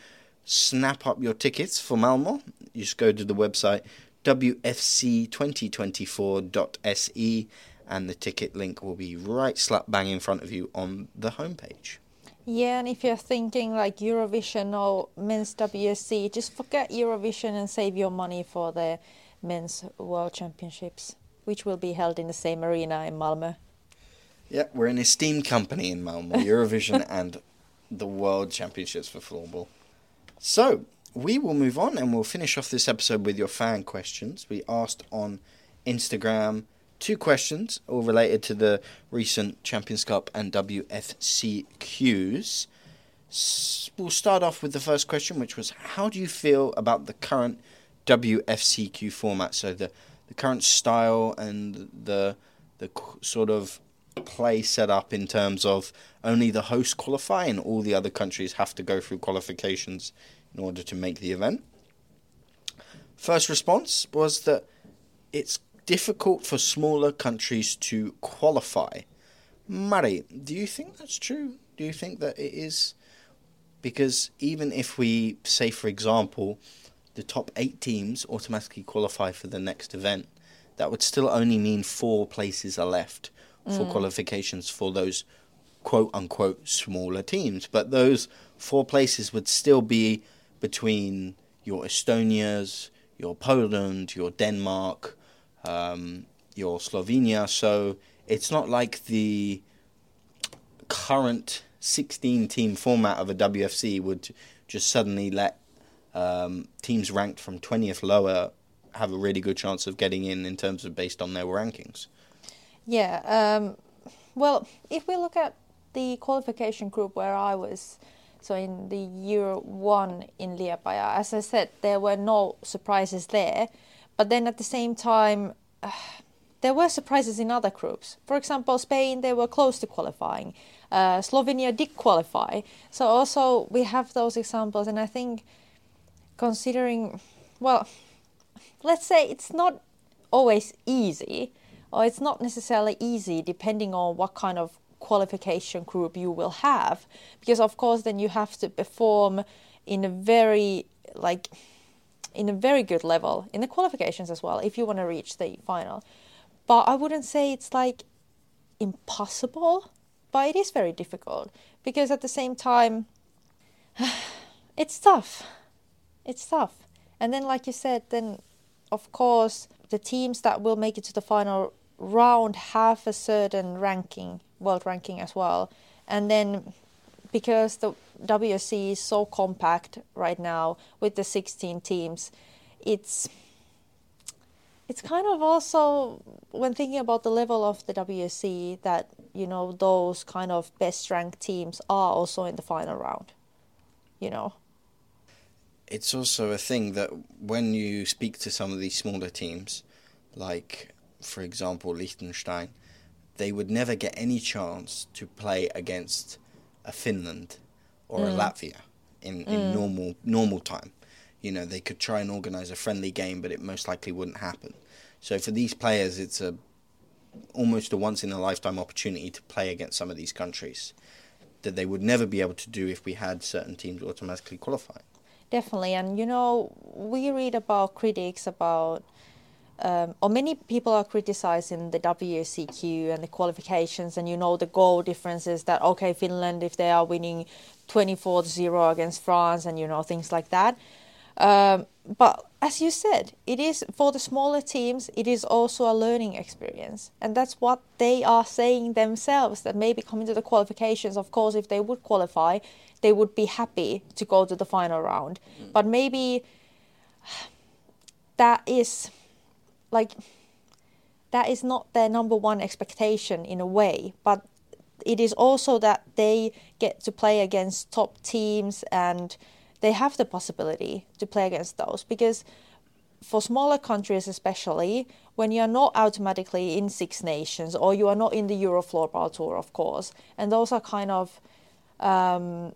snap up your tickets for Malmo. You just go to the website wfc2024.se and the ticket link will be right slap bang in front of you on the homepage. Yeah, and if you're thinking like Eurovision or men's WSC, just forget Eurovision and save your money for the men's World Championships, which will be held in the same arena in Malmö. Yeah, we're an esteemed company in Malmo, Eurovision *laughs* and the World Championships for floorball. So, we will move on and we'll finish off this episode with your fan questions. We asked on Instagram two questions, all related to the recent Champions Cup and WFCQs. S- We'll start off with the first question, which was How do you feel about the current WFCQ format? So, the, the current style and the, the sort of play set up in terms of only the host qualify and all the other countries have to go through qualifications in order to make the event. First response was that it's difficult for smaller countries to qualify. Mari, do you think that's true? Do you think that it is? Because even if we say, for example, the top eight teams automatically qualify for the next event, that would still only mean four places are left for qualifications for those quote unquote smaller teams. But those four places would still be between your Estonias, your Poland, your Denmark, um, your Slovenia. So it's not like the current 16 team format of a WFC would just suddenly let um, teams ranked from 20th lower have a really good chance of getting in in terms of based on their rankings. Yeah. Um, well, if we look at the qualification group where I was, so in the year one in Liepaja, as I said, there were no surprises there. But then at the same time, uh, *sighs* there were surprises in other groups. For example, Spain, they were close to qualifying. Uh, Slovenia did qualify. So also we have those examples, and I think considering, well, let's say it's not always easy, or it's not necessarily easy depending on what kind of qualification group you will have, because of course then you have to perform in a very like in a very good level in the qualifications as well if you want to reach the final. But I wouldn't say it's like impossible, but it is very difficult because at the same time *sighs* it's tough. It's tough. And then like you said then of course the teams that will make it to the final round have a certain ranking, world ranking as well. And then because the WSC is so compact right now with the 16 teams, it's it's kind of also when thinking about the level of the WSC that you know those kind of best ranked teams are also in the final round. You know. It's also a thing that when you speak to some of these smaller teams, like for example Liechtenstein, they would never get any chance to play against a Finland or a mm. Latvia in, in mm. normal normal time. You know, they could try and organise a friendly game, but it most likely wouldn't happen. So for these players, it's a almost a once in a lifetime opportunity to play against some of these countries that they would never be able to do if we had certain teams automatically qualifying. Definitely, and you know, we read about critics about, um, or many people are criticizing the WCQ and the qualifications, and you know, the goal differences that, okay, Finland, if they are winning 24 0 against France, and you know, things like that. Um, but as you said, it is for the smaller teams, it is also a learning experience. And that's what they are saying themselves that maybe coming to the qualifications, of course, if they would qualify, they would be happy to go to the final round. Mm. But maybe *sighs* that is like that is not their number one expectation in a way, but it is also that they get to play against top teams and they have the possibility to play against those. Because for smaller countries especially when you're not automatically in six nations or you are not in the euro floorball tour of course and those are kind of um,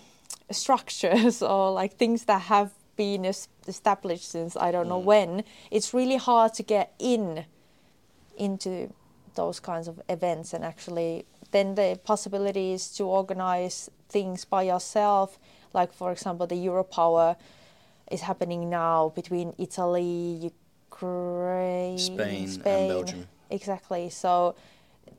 *laughs* structures *laughs* or like things that have been established since I don't know mm. when, it's really hard to get in into those kinds of events and actually then the possibilities to organize things by yourself, like for example the Europower is happening now between Italy, Ukraine, Spain, Spain. and Belgium. Exactly. So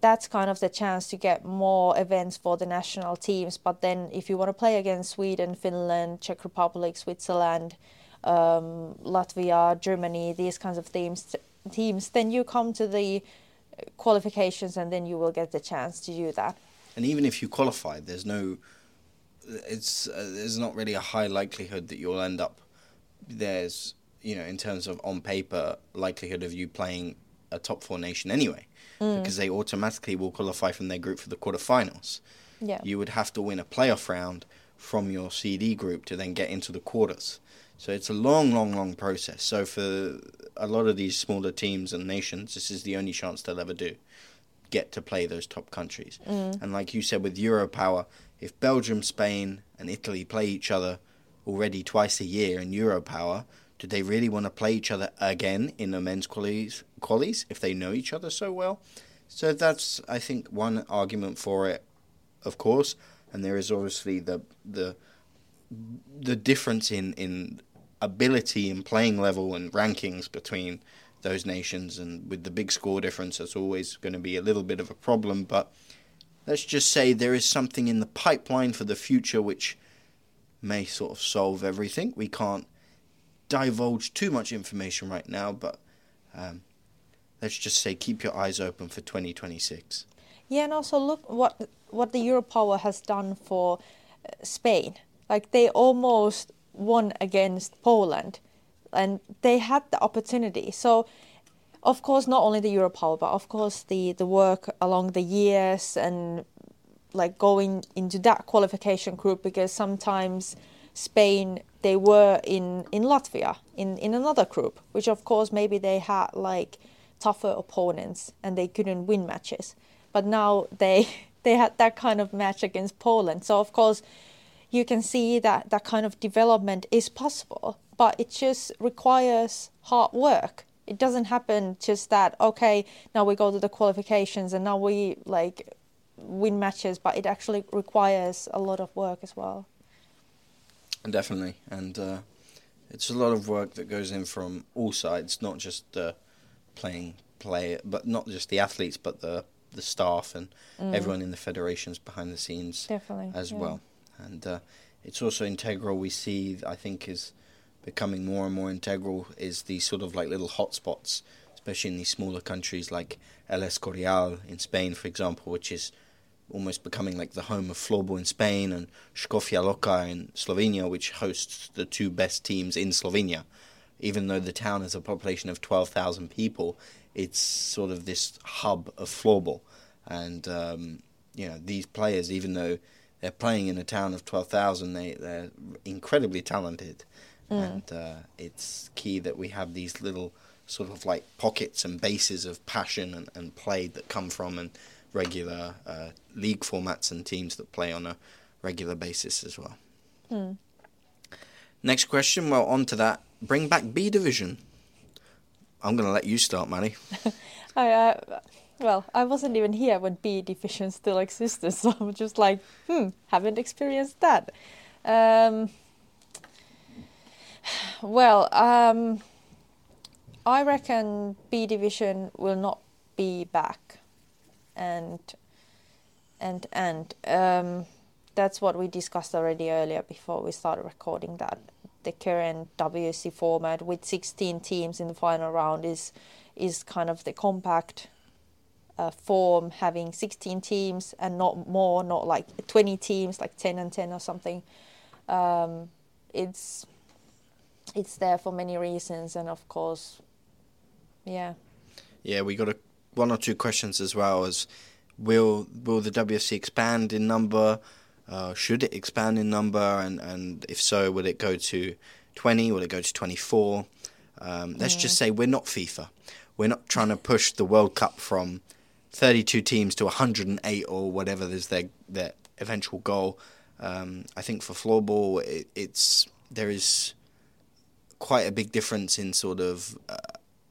that's kind of the chance to get more events for the national teams. But then, if you want to play against Sweden, Finland, Czech Republic, Switzerland, um, Latvia, Germany, these kinds of teams, teams, then you come to the qualifications, and then you will get the chance to do that. And even if you qualify, there's no, it's uh, there's not really a high likelihood that you'll end up. There's you know in terms of on paper likelihood of you playing a top four nation anyway mm. because they automatically will qualify from their group for the quarterfinals. Yeah. You would have to win a playoff round from your CD group to then get into the quarters. So it's a long, long, long process. So for a lot of these smaller teams and nations, this is the only chance they'll ever do get to play those top countries. Mm. And like you said with Europower, if Belgium, Spain, and Italy play each other already twice a year in Europower, do they really want to play each other again in the men's qualies, qualies if they know each other so well? So that's, I think, one argument for it, of course. And there is obviously the the the difference in, in ability and playing level and rankings between those nations. And with the big score difference, that's always going to be a little bit of a problem. But let's just say there is something in the pipeline for the future which may sort of solve everything. We can't divulge too much information right now, but um, let's just say keep your eyes open for 2026. Yeah, and also look what what the Europower has done for uh, Spain. Like they almost won against Poland, and they had the opportunity. So, of course, not only the Europower, but of course the the work along the years and like going into that qualification group because sometimes Spain they were in in Latvia in in another group, which of course maybe they had like tougher opponents and they couldn't win matches. But now they *laughs* they had that kind of match against Poland. So of course you can see that that kind of development is possible, but it just requires hard work. It doesn't happen just that okay, now we go to the qualifications and now we like win matches, but it actually requires a lot of work as well. Definitely, and uh, it's a lot of work that goes in from all sides, not just uh, playing play, but not just the athletes, but the the staff and mm. everyone in the federations behind the scenes Definitely, as yeah. well. And uh, it's also integral. We see, I think, is becoming more and more integral is these sort of like little hotspots, especially in these smaller countries like El Escorial in Spain, for example, which is almost becoming like the home of floorball in Spain, and Škofja Loka in Slovenia, which hosts the two best teams in Slovenia. Even though the town has a population of 12,000 people, it's sort of this hub of floorball. And, um, you know, these players, even though they're playing in a town of 12,000, they, they're incredibly talented. Mm. And uh, it's key that we have these little sort of like pockets and bases of passion and, and play that come from and regular uh, league formats and teams that play on a regular basis as well. Hmm. Next question. Well, on to that. Bring back B division. I'm going to let you start, Manny. *laughs* I, uh, well, I wasn't even here when B division still existed, *laughs* so I'm just like, hmm, haven't experienced that. Um, well, um, I reckon B division will not be back, and and and um, that's what we discussed already earlier before we started recording that the current WC format with 16 teams in the final round is is kind of the compact uh, form, having 16 teams and not more, not like 20 teams, like 10 and 10 or something. Um, it's it's there for many reasons, and of course, yeah. Yeah, we got a, one or two questions as well. As will will the WFC expand in number? Uh, should it expand in number, and, and if so, will it go to 20? Will it go to 24? Um, let's Yeah. just say we're not FIFA. We're not trying to push the World Cup from 32 teams to 108 or whatever is their their eventual goal. Um, I think for floorball, it, it's there is quite a big difference in sort of uh,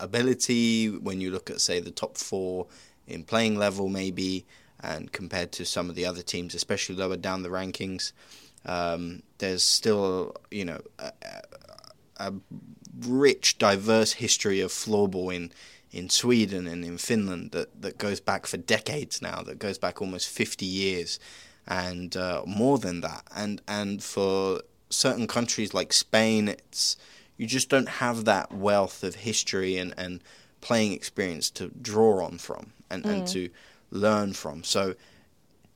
ability when you look at say the top four in playing level maybe and compared to some of the other teams especially lower down the rankings um, there's still you know a, a, rich diverse history of floorball in in Sweden and in Finland that, that goes back for decades now that goes back almost 50 years and uh, more than that. And and for certain countries like Spain it's you just don't have that wealth of history and, and playing experience to draw on from and, and to learn from. So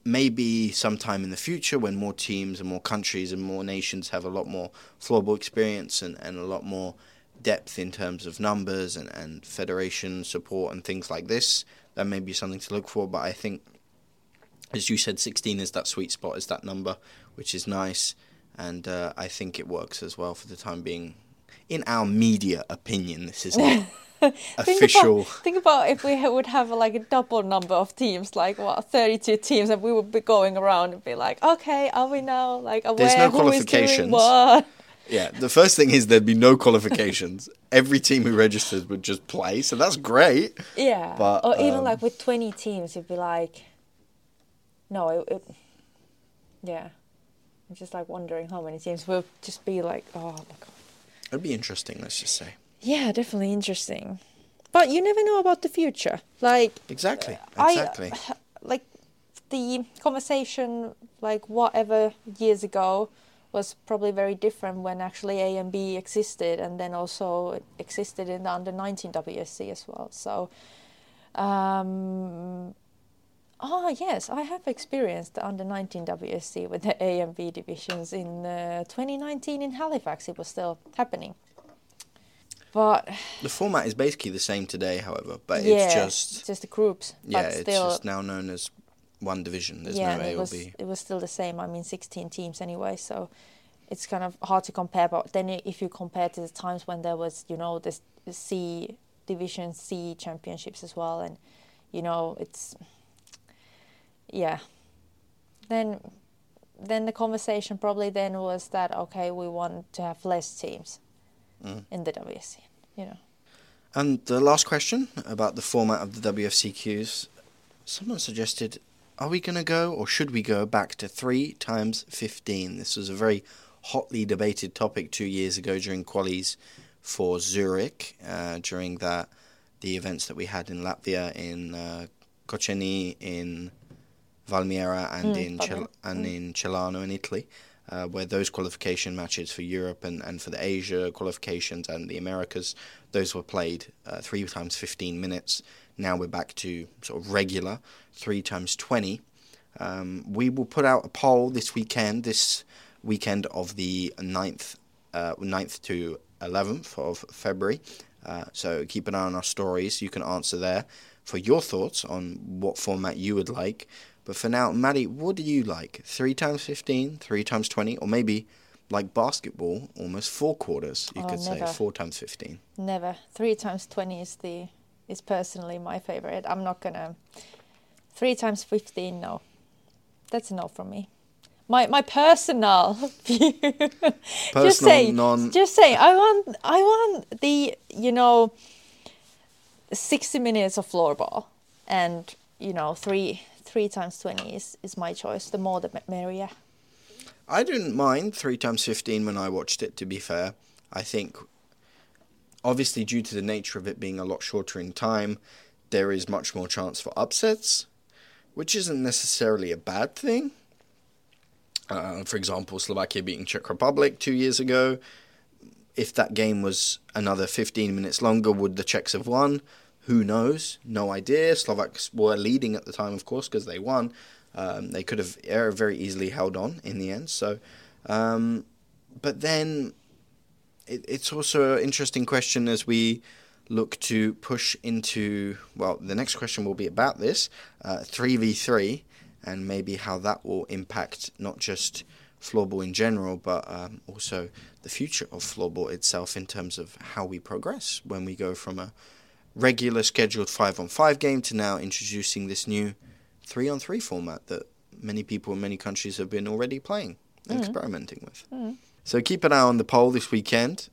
maybe sometime in the future when more teams and more countries and more nations have a lot more floorball experience and, and a lot more depth in terms of numbers and, and federation support and things like this, that may be something to look for. But I think, as you said, 16 is that sweet spot, is that number, which is nice. And uh, I think it works as well for the time being in our media opinion, this is *laughs* not official. Think about, think about if we would have like a double number of teams, like what, 32 teams, and we would be going around and be like, okay, are we now like aware There's no who is doing qualifications. what? *laughs* Yeah, the first thing is there'd be no qualifications. *laughs* Every team who registers would just play, so that's great. Yeah. But, or even um, like with 20 teams, you'd be like, no, it, it yeah. I'm just like wondering how many teams will just be like, oh my god. It'd be interesting, let's just say. Yeah, definitely interesting. But you never know about the future. Like, Exactly, I- exactly. *sighs* like the conversation like whatever years ago was probably very different when actually A and B existed and then also existed in the under 19 WSC as well. So um ah yes, I have experienced the under 19 WSC with the A and B divisions in uh, 2019 in Halifax it was still happening. But the format is basically the same today, however, but yeah, it's just it's just the groups. yeah, it's just now known as one division. There's yeah, no A it or was B. it was still the same. I mean, 16 teams anyway, so it's kind of hard to compare. But then if you compare to the times when there was, you know, this C division C championships as well, and you know, it's yeah. Then then the conversation probably then was that okay, we want to have less teams Mm. in the WSC, you know. And the last question about the format of the WFCQs. Someone suggested, are we going to go or should we go back to 3 times 15? This was a very hotly debated topic two years ago during qualies for Zurich, uh, during that the events that we had in Latvia, in uh, Koceni, in Valmiera, and Mm, in. Cel- and in Celano in Italy. Uh, where those qualification matches for Europe and, and for the Asia qualifications and the Americas, those were played uh, three times 15 minutes. Now we're back to sort of regular, three times 20. Um, we will put out a poll this weekend, this weekend of the 9th, uh, 9th to 11th of February. Uh, so keep an eye on our stories. You can answer there for your thoughts on what format you would like. But for now, Maddie, what do you like? Three times 15, three times 20, or maybe like basketball, almost four quarters, you Oh, could say, four times 15. Never. Three times twenty is the is personally my favorite. I'm not gonna three times fifteen. No, that's a no from me. my my personal *laughs* view. just Personal, saying, non- just saying. I want I want the you know, sixty minutes of floorball, and you know three three times twenty is is my choice. The more the merrier. I didn't mind three times fifteen when I watched it. To be fair, I think obviously due to the nature of it being a lot shorter in time, there is much more chance for upsets, which isn't necessarily a bad thing. Uh, for example, Slovakia beating Czech Republic two years ago. If that game was another 15 minutes longer, would the Czechs have won? Who knows? No idea. Slovaks were leading at the time, of course, because they won. Um, they could have very easily held on in the end. So, um, but then it, it's also an interesting question as we look to push into. Well, the next question will be about this three v three and maybe how that will impact not just floorball in general, but um, also the future of floorball itself in terms of how we progress when we go from a regular scheduled five on five game to now introducing this new three on three format that many people in many countries have been already playing and mm. experimenting with. Mm. So keep an eye on the poll this weekend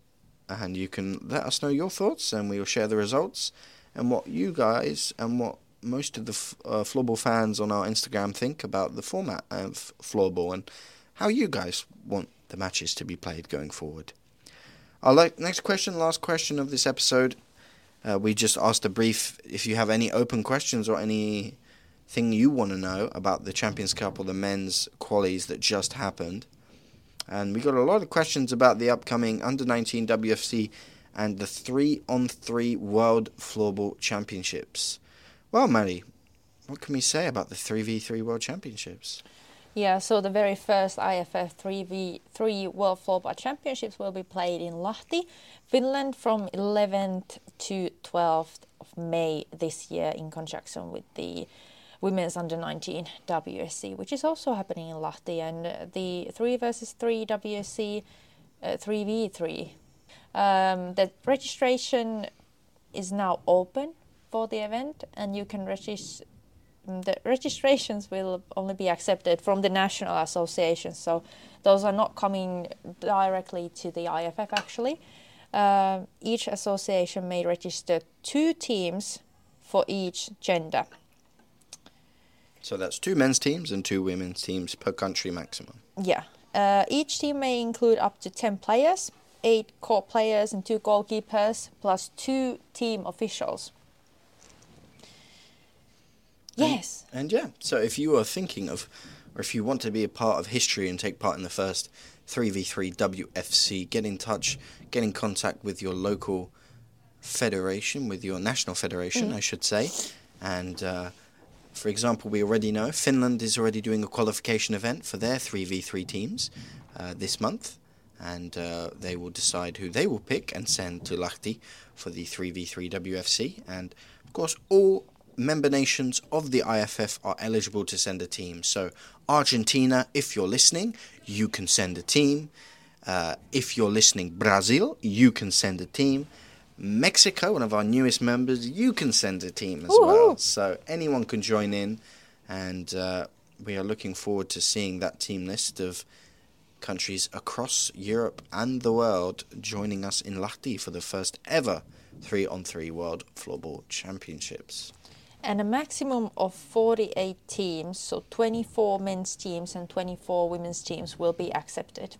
and you can let us know your thoughts and we'll share the results and what you guys and what most of the uh, floorball fans on our Instagram think about the format of floorball and how you guys want the matches to be played going forward. Our next question, last question of this episode. Uh, we just asked a brief if you have any open questions or anything you want to know about the Champions Cup or the men's qualies that just happened. And we got a lot of questions about the upcoming under 19 WFC and the 3 on 3 World Floorball Championships. Well, Maddie, what can we say about the 3v3 World Championships? Yeah, so the very first IFF 3v3 World Floorball Championships will be played in Lahti, Finland from 11th to 12th of May this year in conjunction with the Women's Under 19 WSC, which is also happening in Lahti. And the 3 versus 3 WSC uh, 3v3. Um, the registration is now open for the event, and you can register. The registrations will only be accepted from the national association, so those are not coming directly to the IFF actually. Uh, each association may register two teams for each gender. So that's two men's teams and two women's teams per country maximum. Yeah. Uh, each team may include up to 10 players, eight core players, and two goalkeepers, plus two team officials. Yes. And, and, yeah, so if you are thinking of, or if you want to be a part of history and take part in the first 3v3 WFC, get in touch, get in contact with your local federation, with your national federation, mm. I should say. And uh, for example, we already know Finland is already doing a qualification event for their 3v3 teams uh, this month. And uh, they will decide who they will pick and send to Lahti for the 3v3 WFC. And of course, all member nations of the IFF are eligible to send a team. So, Argentina, if you're listening, you can send a team. Uh, if you're listening, Brazil, you can send a team. Mexico, one of our newest members, you can send a team as Ooh. well. So, anyone can join in. And uh, we are looking forward to seeing that team list of countries across Europe and the world joining us in Lahti for the first ever 3 on 3 World Floorball Championships and a maximum of 48 teams, so 24 men's teams and 24 women's teams, will be accepted.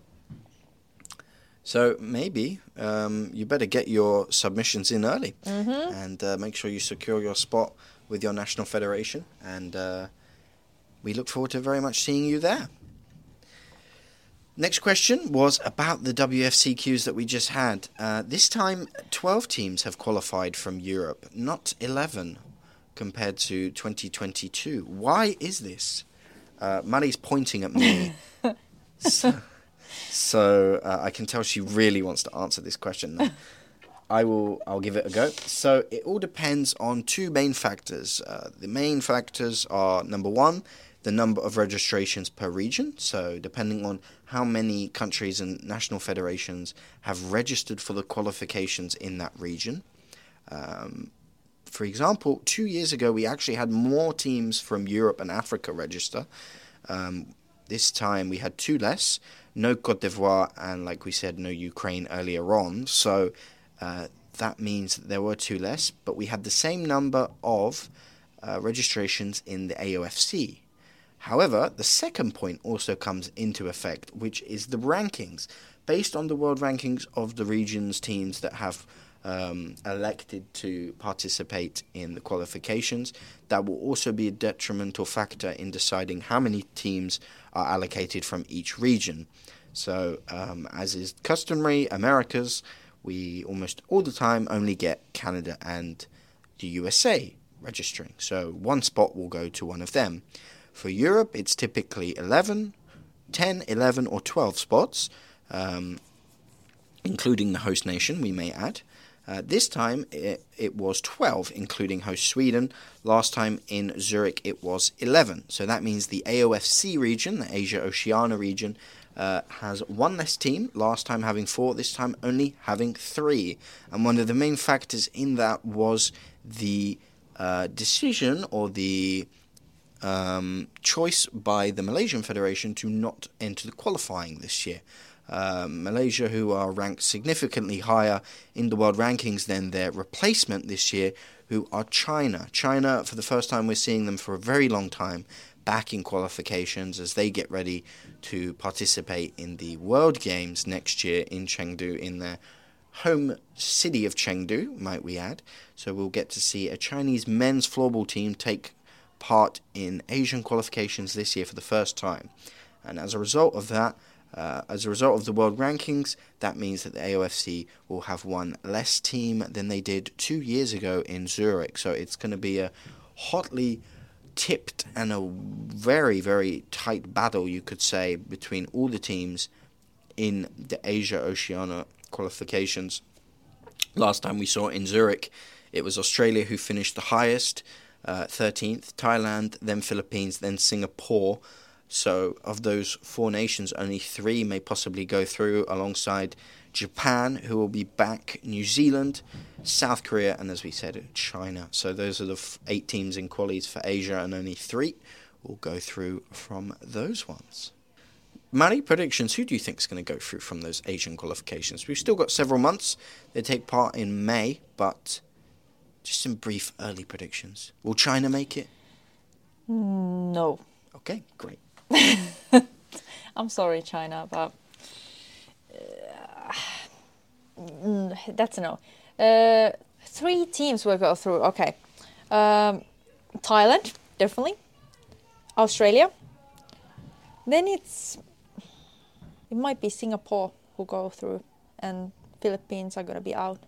So maybe um, you better get your submissions in early mm-hmm. and uh, make sure you secure your spot with your national federation. And uh, we look forward to very much seeing you there. Next question was about the WFCQs that we just had. Uh, this time, 12 teams have qualified from Europe, not 11 compared to 2022. Why is this? Uh, Maddie's pointing at me. *laughs* so, so uh, I can tell she really wants to answer this question. *laughs* I will. I'll give it a go. So it all depends on two main factors. Uh, the main factors are number one, the number of registrations per region. So depending on how many countries and national federations have registered for the qualifications in that region. Um, for example, two years ago, we actually had more teams from Europe and Africa register. Um, This time we had two less, no Cote d'Ivoire, and like we said, no Ukraine earlier on. So uh, that means that there were two less, but we had the same number of uh, registrations in the AOFC. However, the second point also comes into effect, which is the rankings. Based on the world rankings of the region's teams that have um, elected to participate in the qualifications, that will also be a detrimental factor in deciding how many teams are allocated from each region. So, um, as is customary, Americas, we almost all the time only get Canada and the USA registering. So, one spot will go to one of them. For Europe, it's typically 11, 10, 11, or 12 spots, um, including the host nation, we may add. Uh, this time it, it, was 12, including host Sweden. Last time in Zurich it was 11. So that means the AOFC region, the Asia Oceania region, uh, has one less team. Last time having four, this time only having three. And one of the main factors in that was the uh, decision or the um, choice by the Malaysian Federation to not enter the qualifying this year. Uh, Malaysia, who are ranked significantly higher in the world rankings than their replacement this year, who are China. China, for the first time, we're seeing them for a very long time back in qualifications as they get ready to participate in the World Games next year in Chengdu in their home city of Chengdu, might we add. So we'll get to see a Chinese men's floorball team take part in Asian qualifications this year for the first time. And as a result of that, uh, as a result of the world rankings, that means that the AOFC will have one less team than they did two years ago in Zurich. So it's going to be a hotly tipped and a very, very tight battle, you could say, between all the teams in the Asia Oceania qualifications. Last time we saw in Zurich, it was Australia who finished the highest uh, 13th, Thailand, then Philippines, then Singapore. So, of those four nations, only three may possibly go through alongside Japan, who will be back, New Zealand, South Korea, and as we said, China. So, those are the f- eight teams in qualies for Asia, and only three will go through from those ones. Maddie, predictions. Who do you think is going to go through from those Asian qualifications? We've still got several months. They take part in May, but just some brief early predictions. Will China make it? No. Okay, great. *laughs* I'm sorry, China, but uh, *sighs* that's a no. Uh, three teams will go through. Okay. Um, Thailand, definitely. Australia. Then it's it might be Singapore who go through, and Philippines are gonna be out.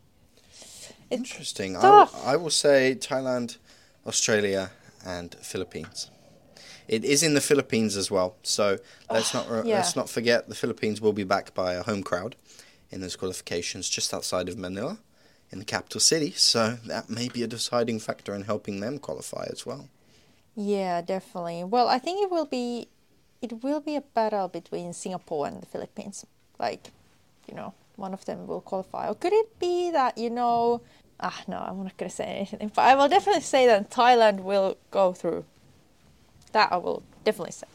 Interesting. I, w- I will say Thailand, Australia, and Philippines. It is in the Philippines as well, so let's not re- yeah. let's not forget the Philippines will be backed by a home crowd in those qualifications just outside of Manila, in the capital city. So that may be a deciding factor in helping them qualify as well. Yeah, definitely. Well, I think it will be it will be a battle between Singapore and the Philippines. Like, you know, one of them will qualify. Or could it be that, you know, ah no, I'm not gonna say anything. But I will definitely say that Thailand will go through. That I will definitely say.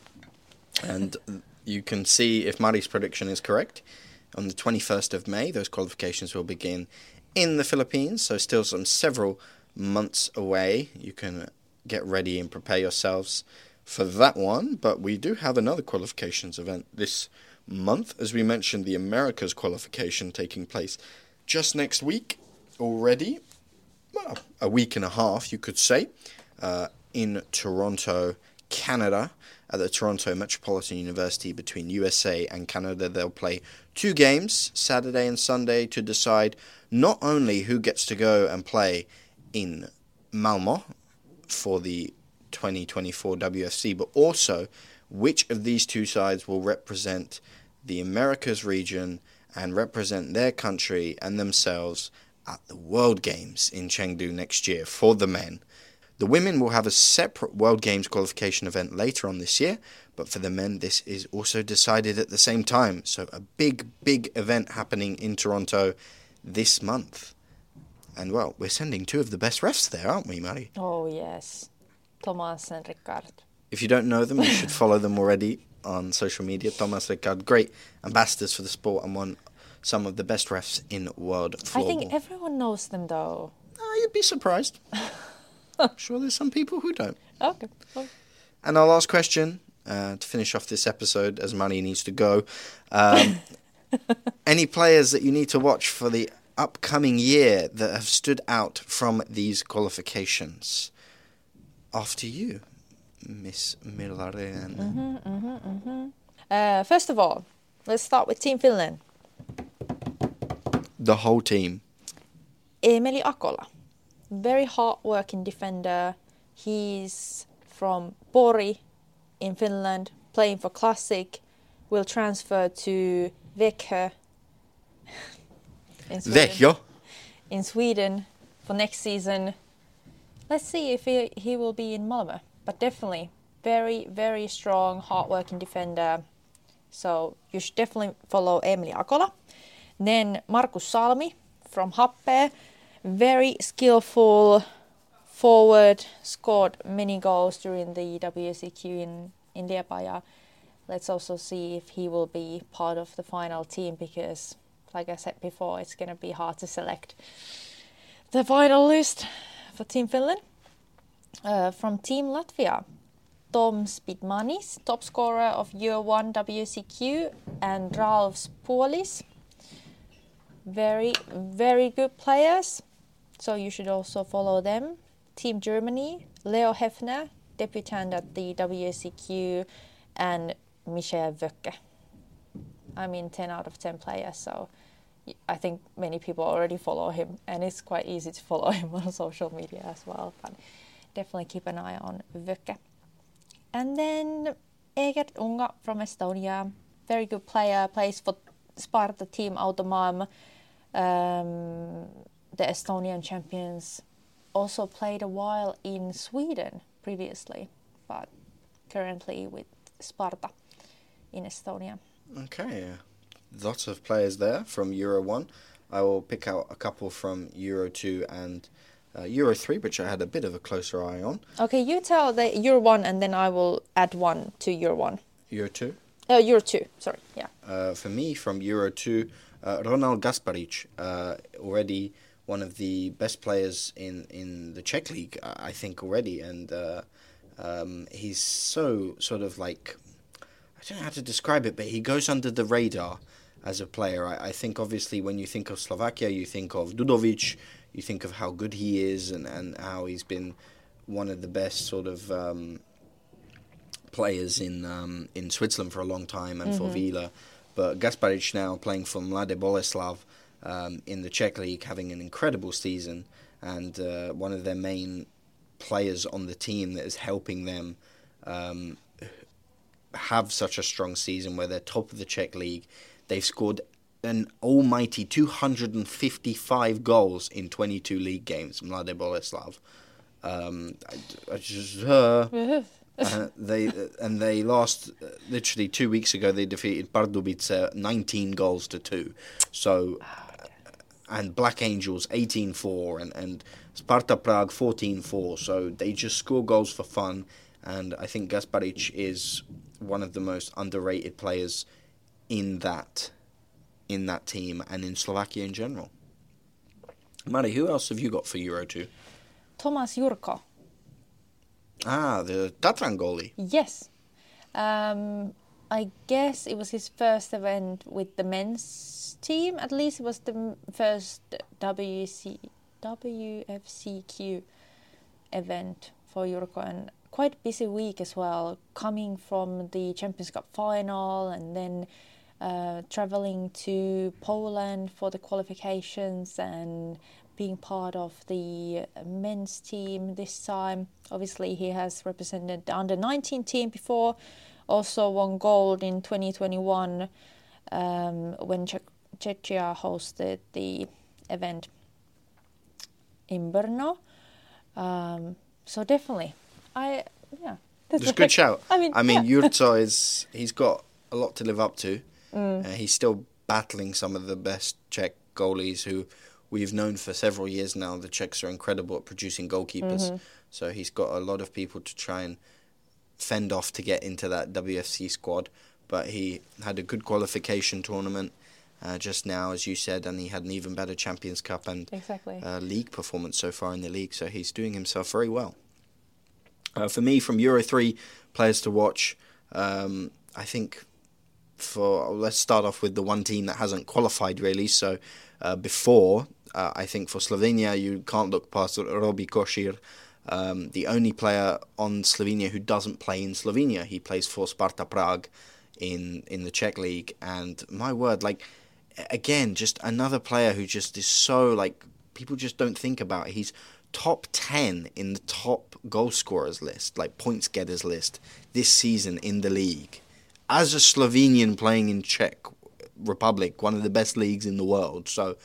And you can see if Mari's prediction is correct. On the 21st of May, those qualifications will begin in the Philippines, so still some several months away. You can get ready and prepare yourselves for that one, but we do have another qualifications event this month. As we mentioned, the Americas qualification taking place just next week already. Well, a week and a half, you could say, uh, in Toronto, Canada, at the Toronto Metropolitan University between USA and Canada. They'll play two games, Saturday and Sunday, to decide not only who gets to go and play in Malmo for the 2024 WFC, but also which of these two sides will represent the Americas region and represent their country and themselves at the World Games in Chengdu next year for the men. The women will have a separate World Games qualification event later on this year, but for the men, this is also decided at the same time. So, a big, big event happening in Toronto this month. And well, we're sending two of the best refs there, aren't we, Mari? Oh yes. Thomas and Ricard. If you don't know them, you should follow them already. on social media. Thomas and Ricard, great ambassadors for the sport and one some of the best refs in world floorball. I think everyone knows them though. Ah, you'd be surprised. *laughs* I'm *laughs* sure there's some people who don't. Okay. okay. And our last question uh, to finish off this episode, as Money needs to go. Um, *laughs* any players that you need to watch for the upcoming year that have stood out from these qualifications? After you, Miss Milaren. Mm-hmm, mm-hmm, mm-hmm. Uh, first of all, let's start with Team Finland. The whole team. Emeli Akola, very hard-working defender. He's from Pori in Finland, playing for Classic. Will transfer to Växjö in Sweden. Växjö. in Sweden for next season. Let's see if he, he will be in Malmö. But definitely, very, very strong, hard-working defender. So you should definitely follow Emily Akola. Then Markus Salmi from Happee. Very skillful forward, scored many goals during the WCQ in, in Liepaja. Let's also see if he will be part of the final team because, like I said before, it's going to be hard to select the final list for Team Finland. Uh, from Team Latvia, Tom Spidmanis, top scorer of Year 1 WCQ, and Ralf Spolis. Very, very good players, so you should also follow them. Team Germany, Leo Hefner, debutant at the WCQ, and Michel Wöcke. I mean, 10 out of 10 players, so I think many people already follow him, and it's quite easy to follow *laughs* him on social media as well. But definitely keep an eye on Wöcke. And then Egert Unga from Estonia, very good player, plays for Sparta team Automalm, um, the Estonian champions. Also played a while in Sweden previously, but currently with Sparta in Estonia. Okay, lots of players there from Euro 1. I will pick out a couple from Euro 2 and uh, Euro 3, which I had a bit of a closer eye on. Okay, you tell the Euro one, and then I will add one to Euro one. Euro 2. Uh, Euro two, sorry, yeah. Uh, for me, from Euro 2, uh, Ronald Gasparic, uh, already one of the best players in, in the Czech league, I think, already. And uh, um, he's so sort of like, I don't know how to describe it, but he goes under the radar as a player. I, I think, obviously, when you think of Slovakia, you think of Dudovic, you think of how good he is and, and how he's been one of the best sort of. Um, players in um, in Switzerland for a long time and for Vila. But Gasparic now playing for Mladá Boleslav um, in the Czech league, having an incredible season, and uh, one of their main players on the team that is helping them um, have such a strong season where they're top of the Czech league. They've scored an almighty 255 goals in 22 league games, Mladá Boleslav. Um, I, I just, uh, *laughs* uh, they and they lost uh, literally two weeks ago. They defeated Pardubice 19 goals to two. So, uh, and Black Angels 18-4 and and Sparta Prague 14-4. So they just score goals for fun. And I think Gasparic is one of the most underrated players in that in that team and in Slovakia in general. Mari, who else have you got for Euro 2? Thomas Jurko. Ah, the Tatran goalie. Yes. Um, I guess it was his first event with the men's team. At least it was the first WC, WFCQ event for Jurko and quite busy week as well, coming from the Champions Cup final and then uh, traveling to Poland for the qualifications and being part of the men's team this time. Obviously, he has represented the under 19 team before, also won gold in 2021 um, when Czech- Czechia hosted the event in Brno. Um, so definitely, I yeah. It's a good shout. I mean, I mean, yeah. Jurko is he's got a lot to live up to. Mm. Uh, he's still battling some of the best Czech goalies who we've known for several years now. The Czechs are incredible at producing goalkeepers, Mm-hmm. so he's got a lot of people to try and fend off to get into that WFC squad. But he had a good qualification tournament uh, just now, as you said, and he had an even better Champions Cup and Exactly. uh, league performance so far in the league. So he's doing himself very well. Uh, for me, from Euro 3 players to watch, um, I think for let's start off with the one team that hasn't qualified really. So uh, before, uh, I think for Slovenia, you can't look past Robi Košir, um, the only player on Slovenia who doesn't play in Slovenia. He plays for Sparta Prague in in the Czech league, and my word, like again, just another player who just is so like people just don't think about. It. He's top 10 in the top goal scorers list, like points getters list this season in the league. As a Slovenian playing in Czech Republic, one of the best leagues in the world. So,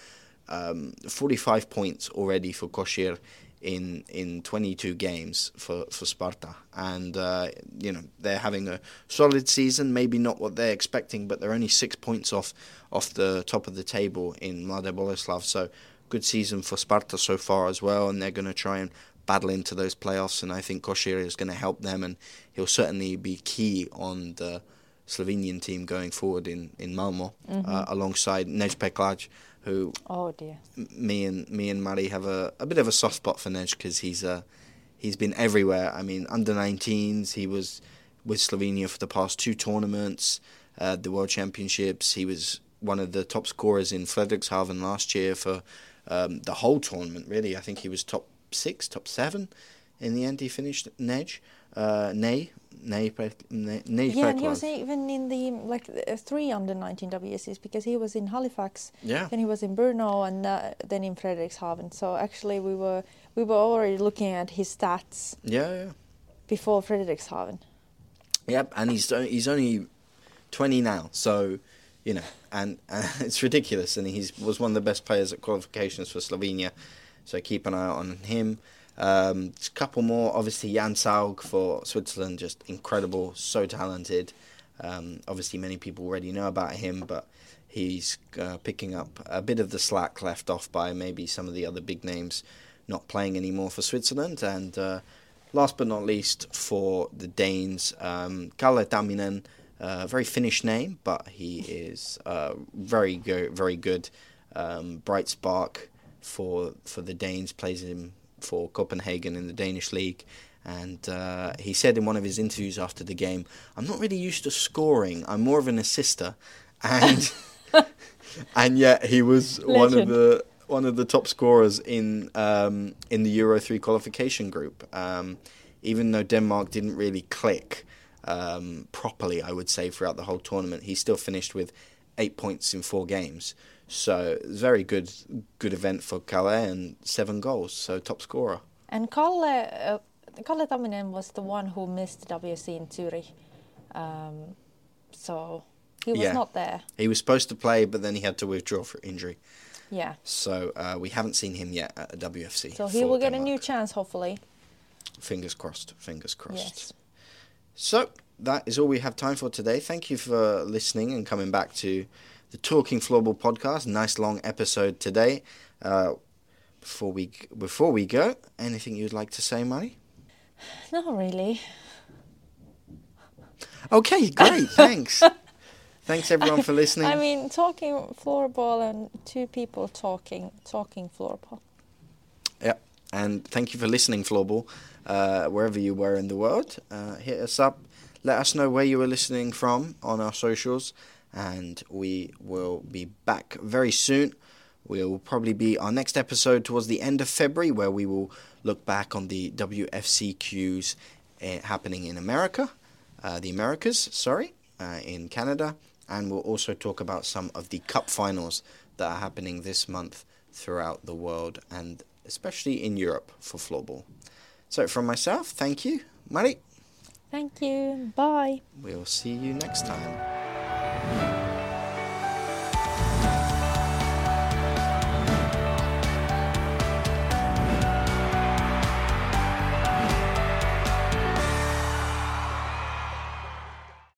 um, 45 points already for Košir in in 22 games for for Sparta, and uh, you know they're having a solid season. Maybe not what they're expecting, but they're only six points off off the top of the table in Mladá Boleslav. So good season for Sparta so far as well, and they're going to try and battle into those playoffs. And I think Košir is going to help them, and he'll certainly be key on the Slovenian team going forward in in Malmö, uh, alongside Nej Peklac, who oh dear. me and me and Mari have a, a bit of a soft spot for Nej because he's uh, he's been everywhere. I mean, under 19s, he was with Slovenia for the past two tournaments, uh, the World Championships. He was one of the top scorers in Frederikshavn last year for um, the whole tournament. Really, I think he was top six, top seven. In the end, he finished Nej, uh, Nej, Pe- Nej, Nej Yeah, and he was even in the like uh, three under 19 WSCs because he was in Halifax, Yeah. then he was in Brno, and uh, then in Frederikshavn. So actually, we were we were already looking at his stats Yeah, yeah. before Frederikshavn. Yep, and he's he's only twenty now, so you know, and, *laughs* and it's ridiculous. And he's was one of the best players at qualifications for Slovenia, so keep an eye out on him. Um, a couple more, obviously Jan Saug for Switzerland, just incredible, so talented. Um, obviously, many people already know about him, but he's uh, picking up a bit of the slack left off by maybe some of the other big names not playing anymore for Switzerland. And uh, last but not least, for the Danes, um, Kalle Tamminen, uh, very Finnish name, but he is uh, very go- very good. Um, bright spark for for the Danes, plays him for Copenhagen in the Danish league. And uh, he said in one of his interviews after the game, "I'm not really used to scoring. I'm more of an assister." And *laughs* and yet he was one of the one of the top scorers in um, in the Euro three qualification group. Um, even though Denmark didn't really click um, properly, I would say throughout the whole tournament, he still finished with eight points in four games. So very good good event for Kalle and seven goals. So top scorer. And Kalle, uh, Kalle Tamminen was the one who missed WC in Zurich. Um, so he was Yeah. not there. He was supposed to play, but then he had to withdraw for injury. Yeah. So uh, we haven't seen him yet at a WFC. So he will get a new chance, hopefully. Fingers crossed. Fingers crossed. Yes. So that is all we have time for today. Thank you for listening and coming back to the Talking Floorball podcast. Nice long episode today. Uh, before we before we go, anything you'd like to say, Mari? Not really. Okay, great. *laughs* Thanks. Thanks everyone for listening. I mean, talking floorball and two people talking, talking floorball. Yeah, and thank you for listening, Floorball, uh, wherever you were in the world. Uh, hit us up, let us know where you were listening from on our socials, and we will be back very soon. We will probably be our next episode towards the end of February, where we will look back on the WFCQs uh, happening in America, uh, the Americas, sorry, uh, in Canada, and we'll also talk about some of the cup finals that are happening this month throughout the world and especially in Europe for floorball. So, from myself, thank you, Mari. Thank you. Bye. We'll see you next time.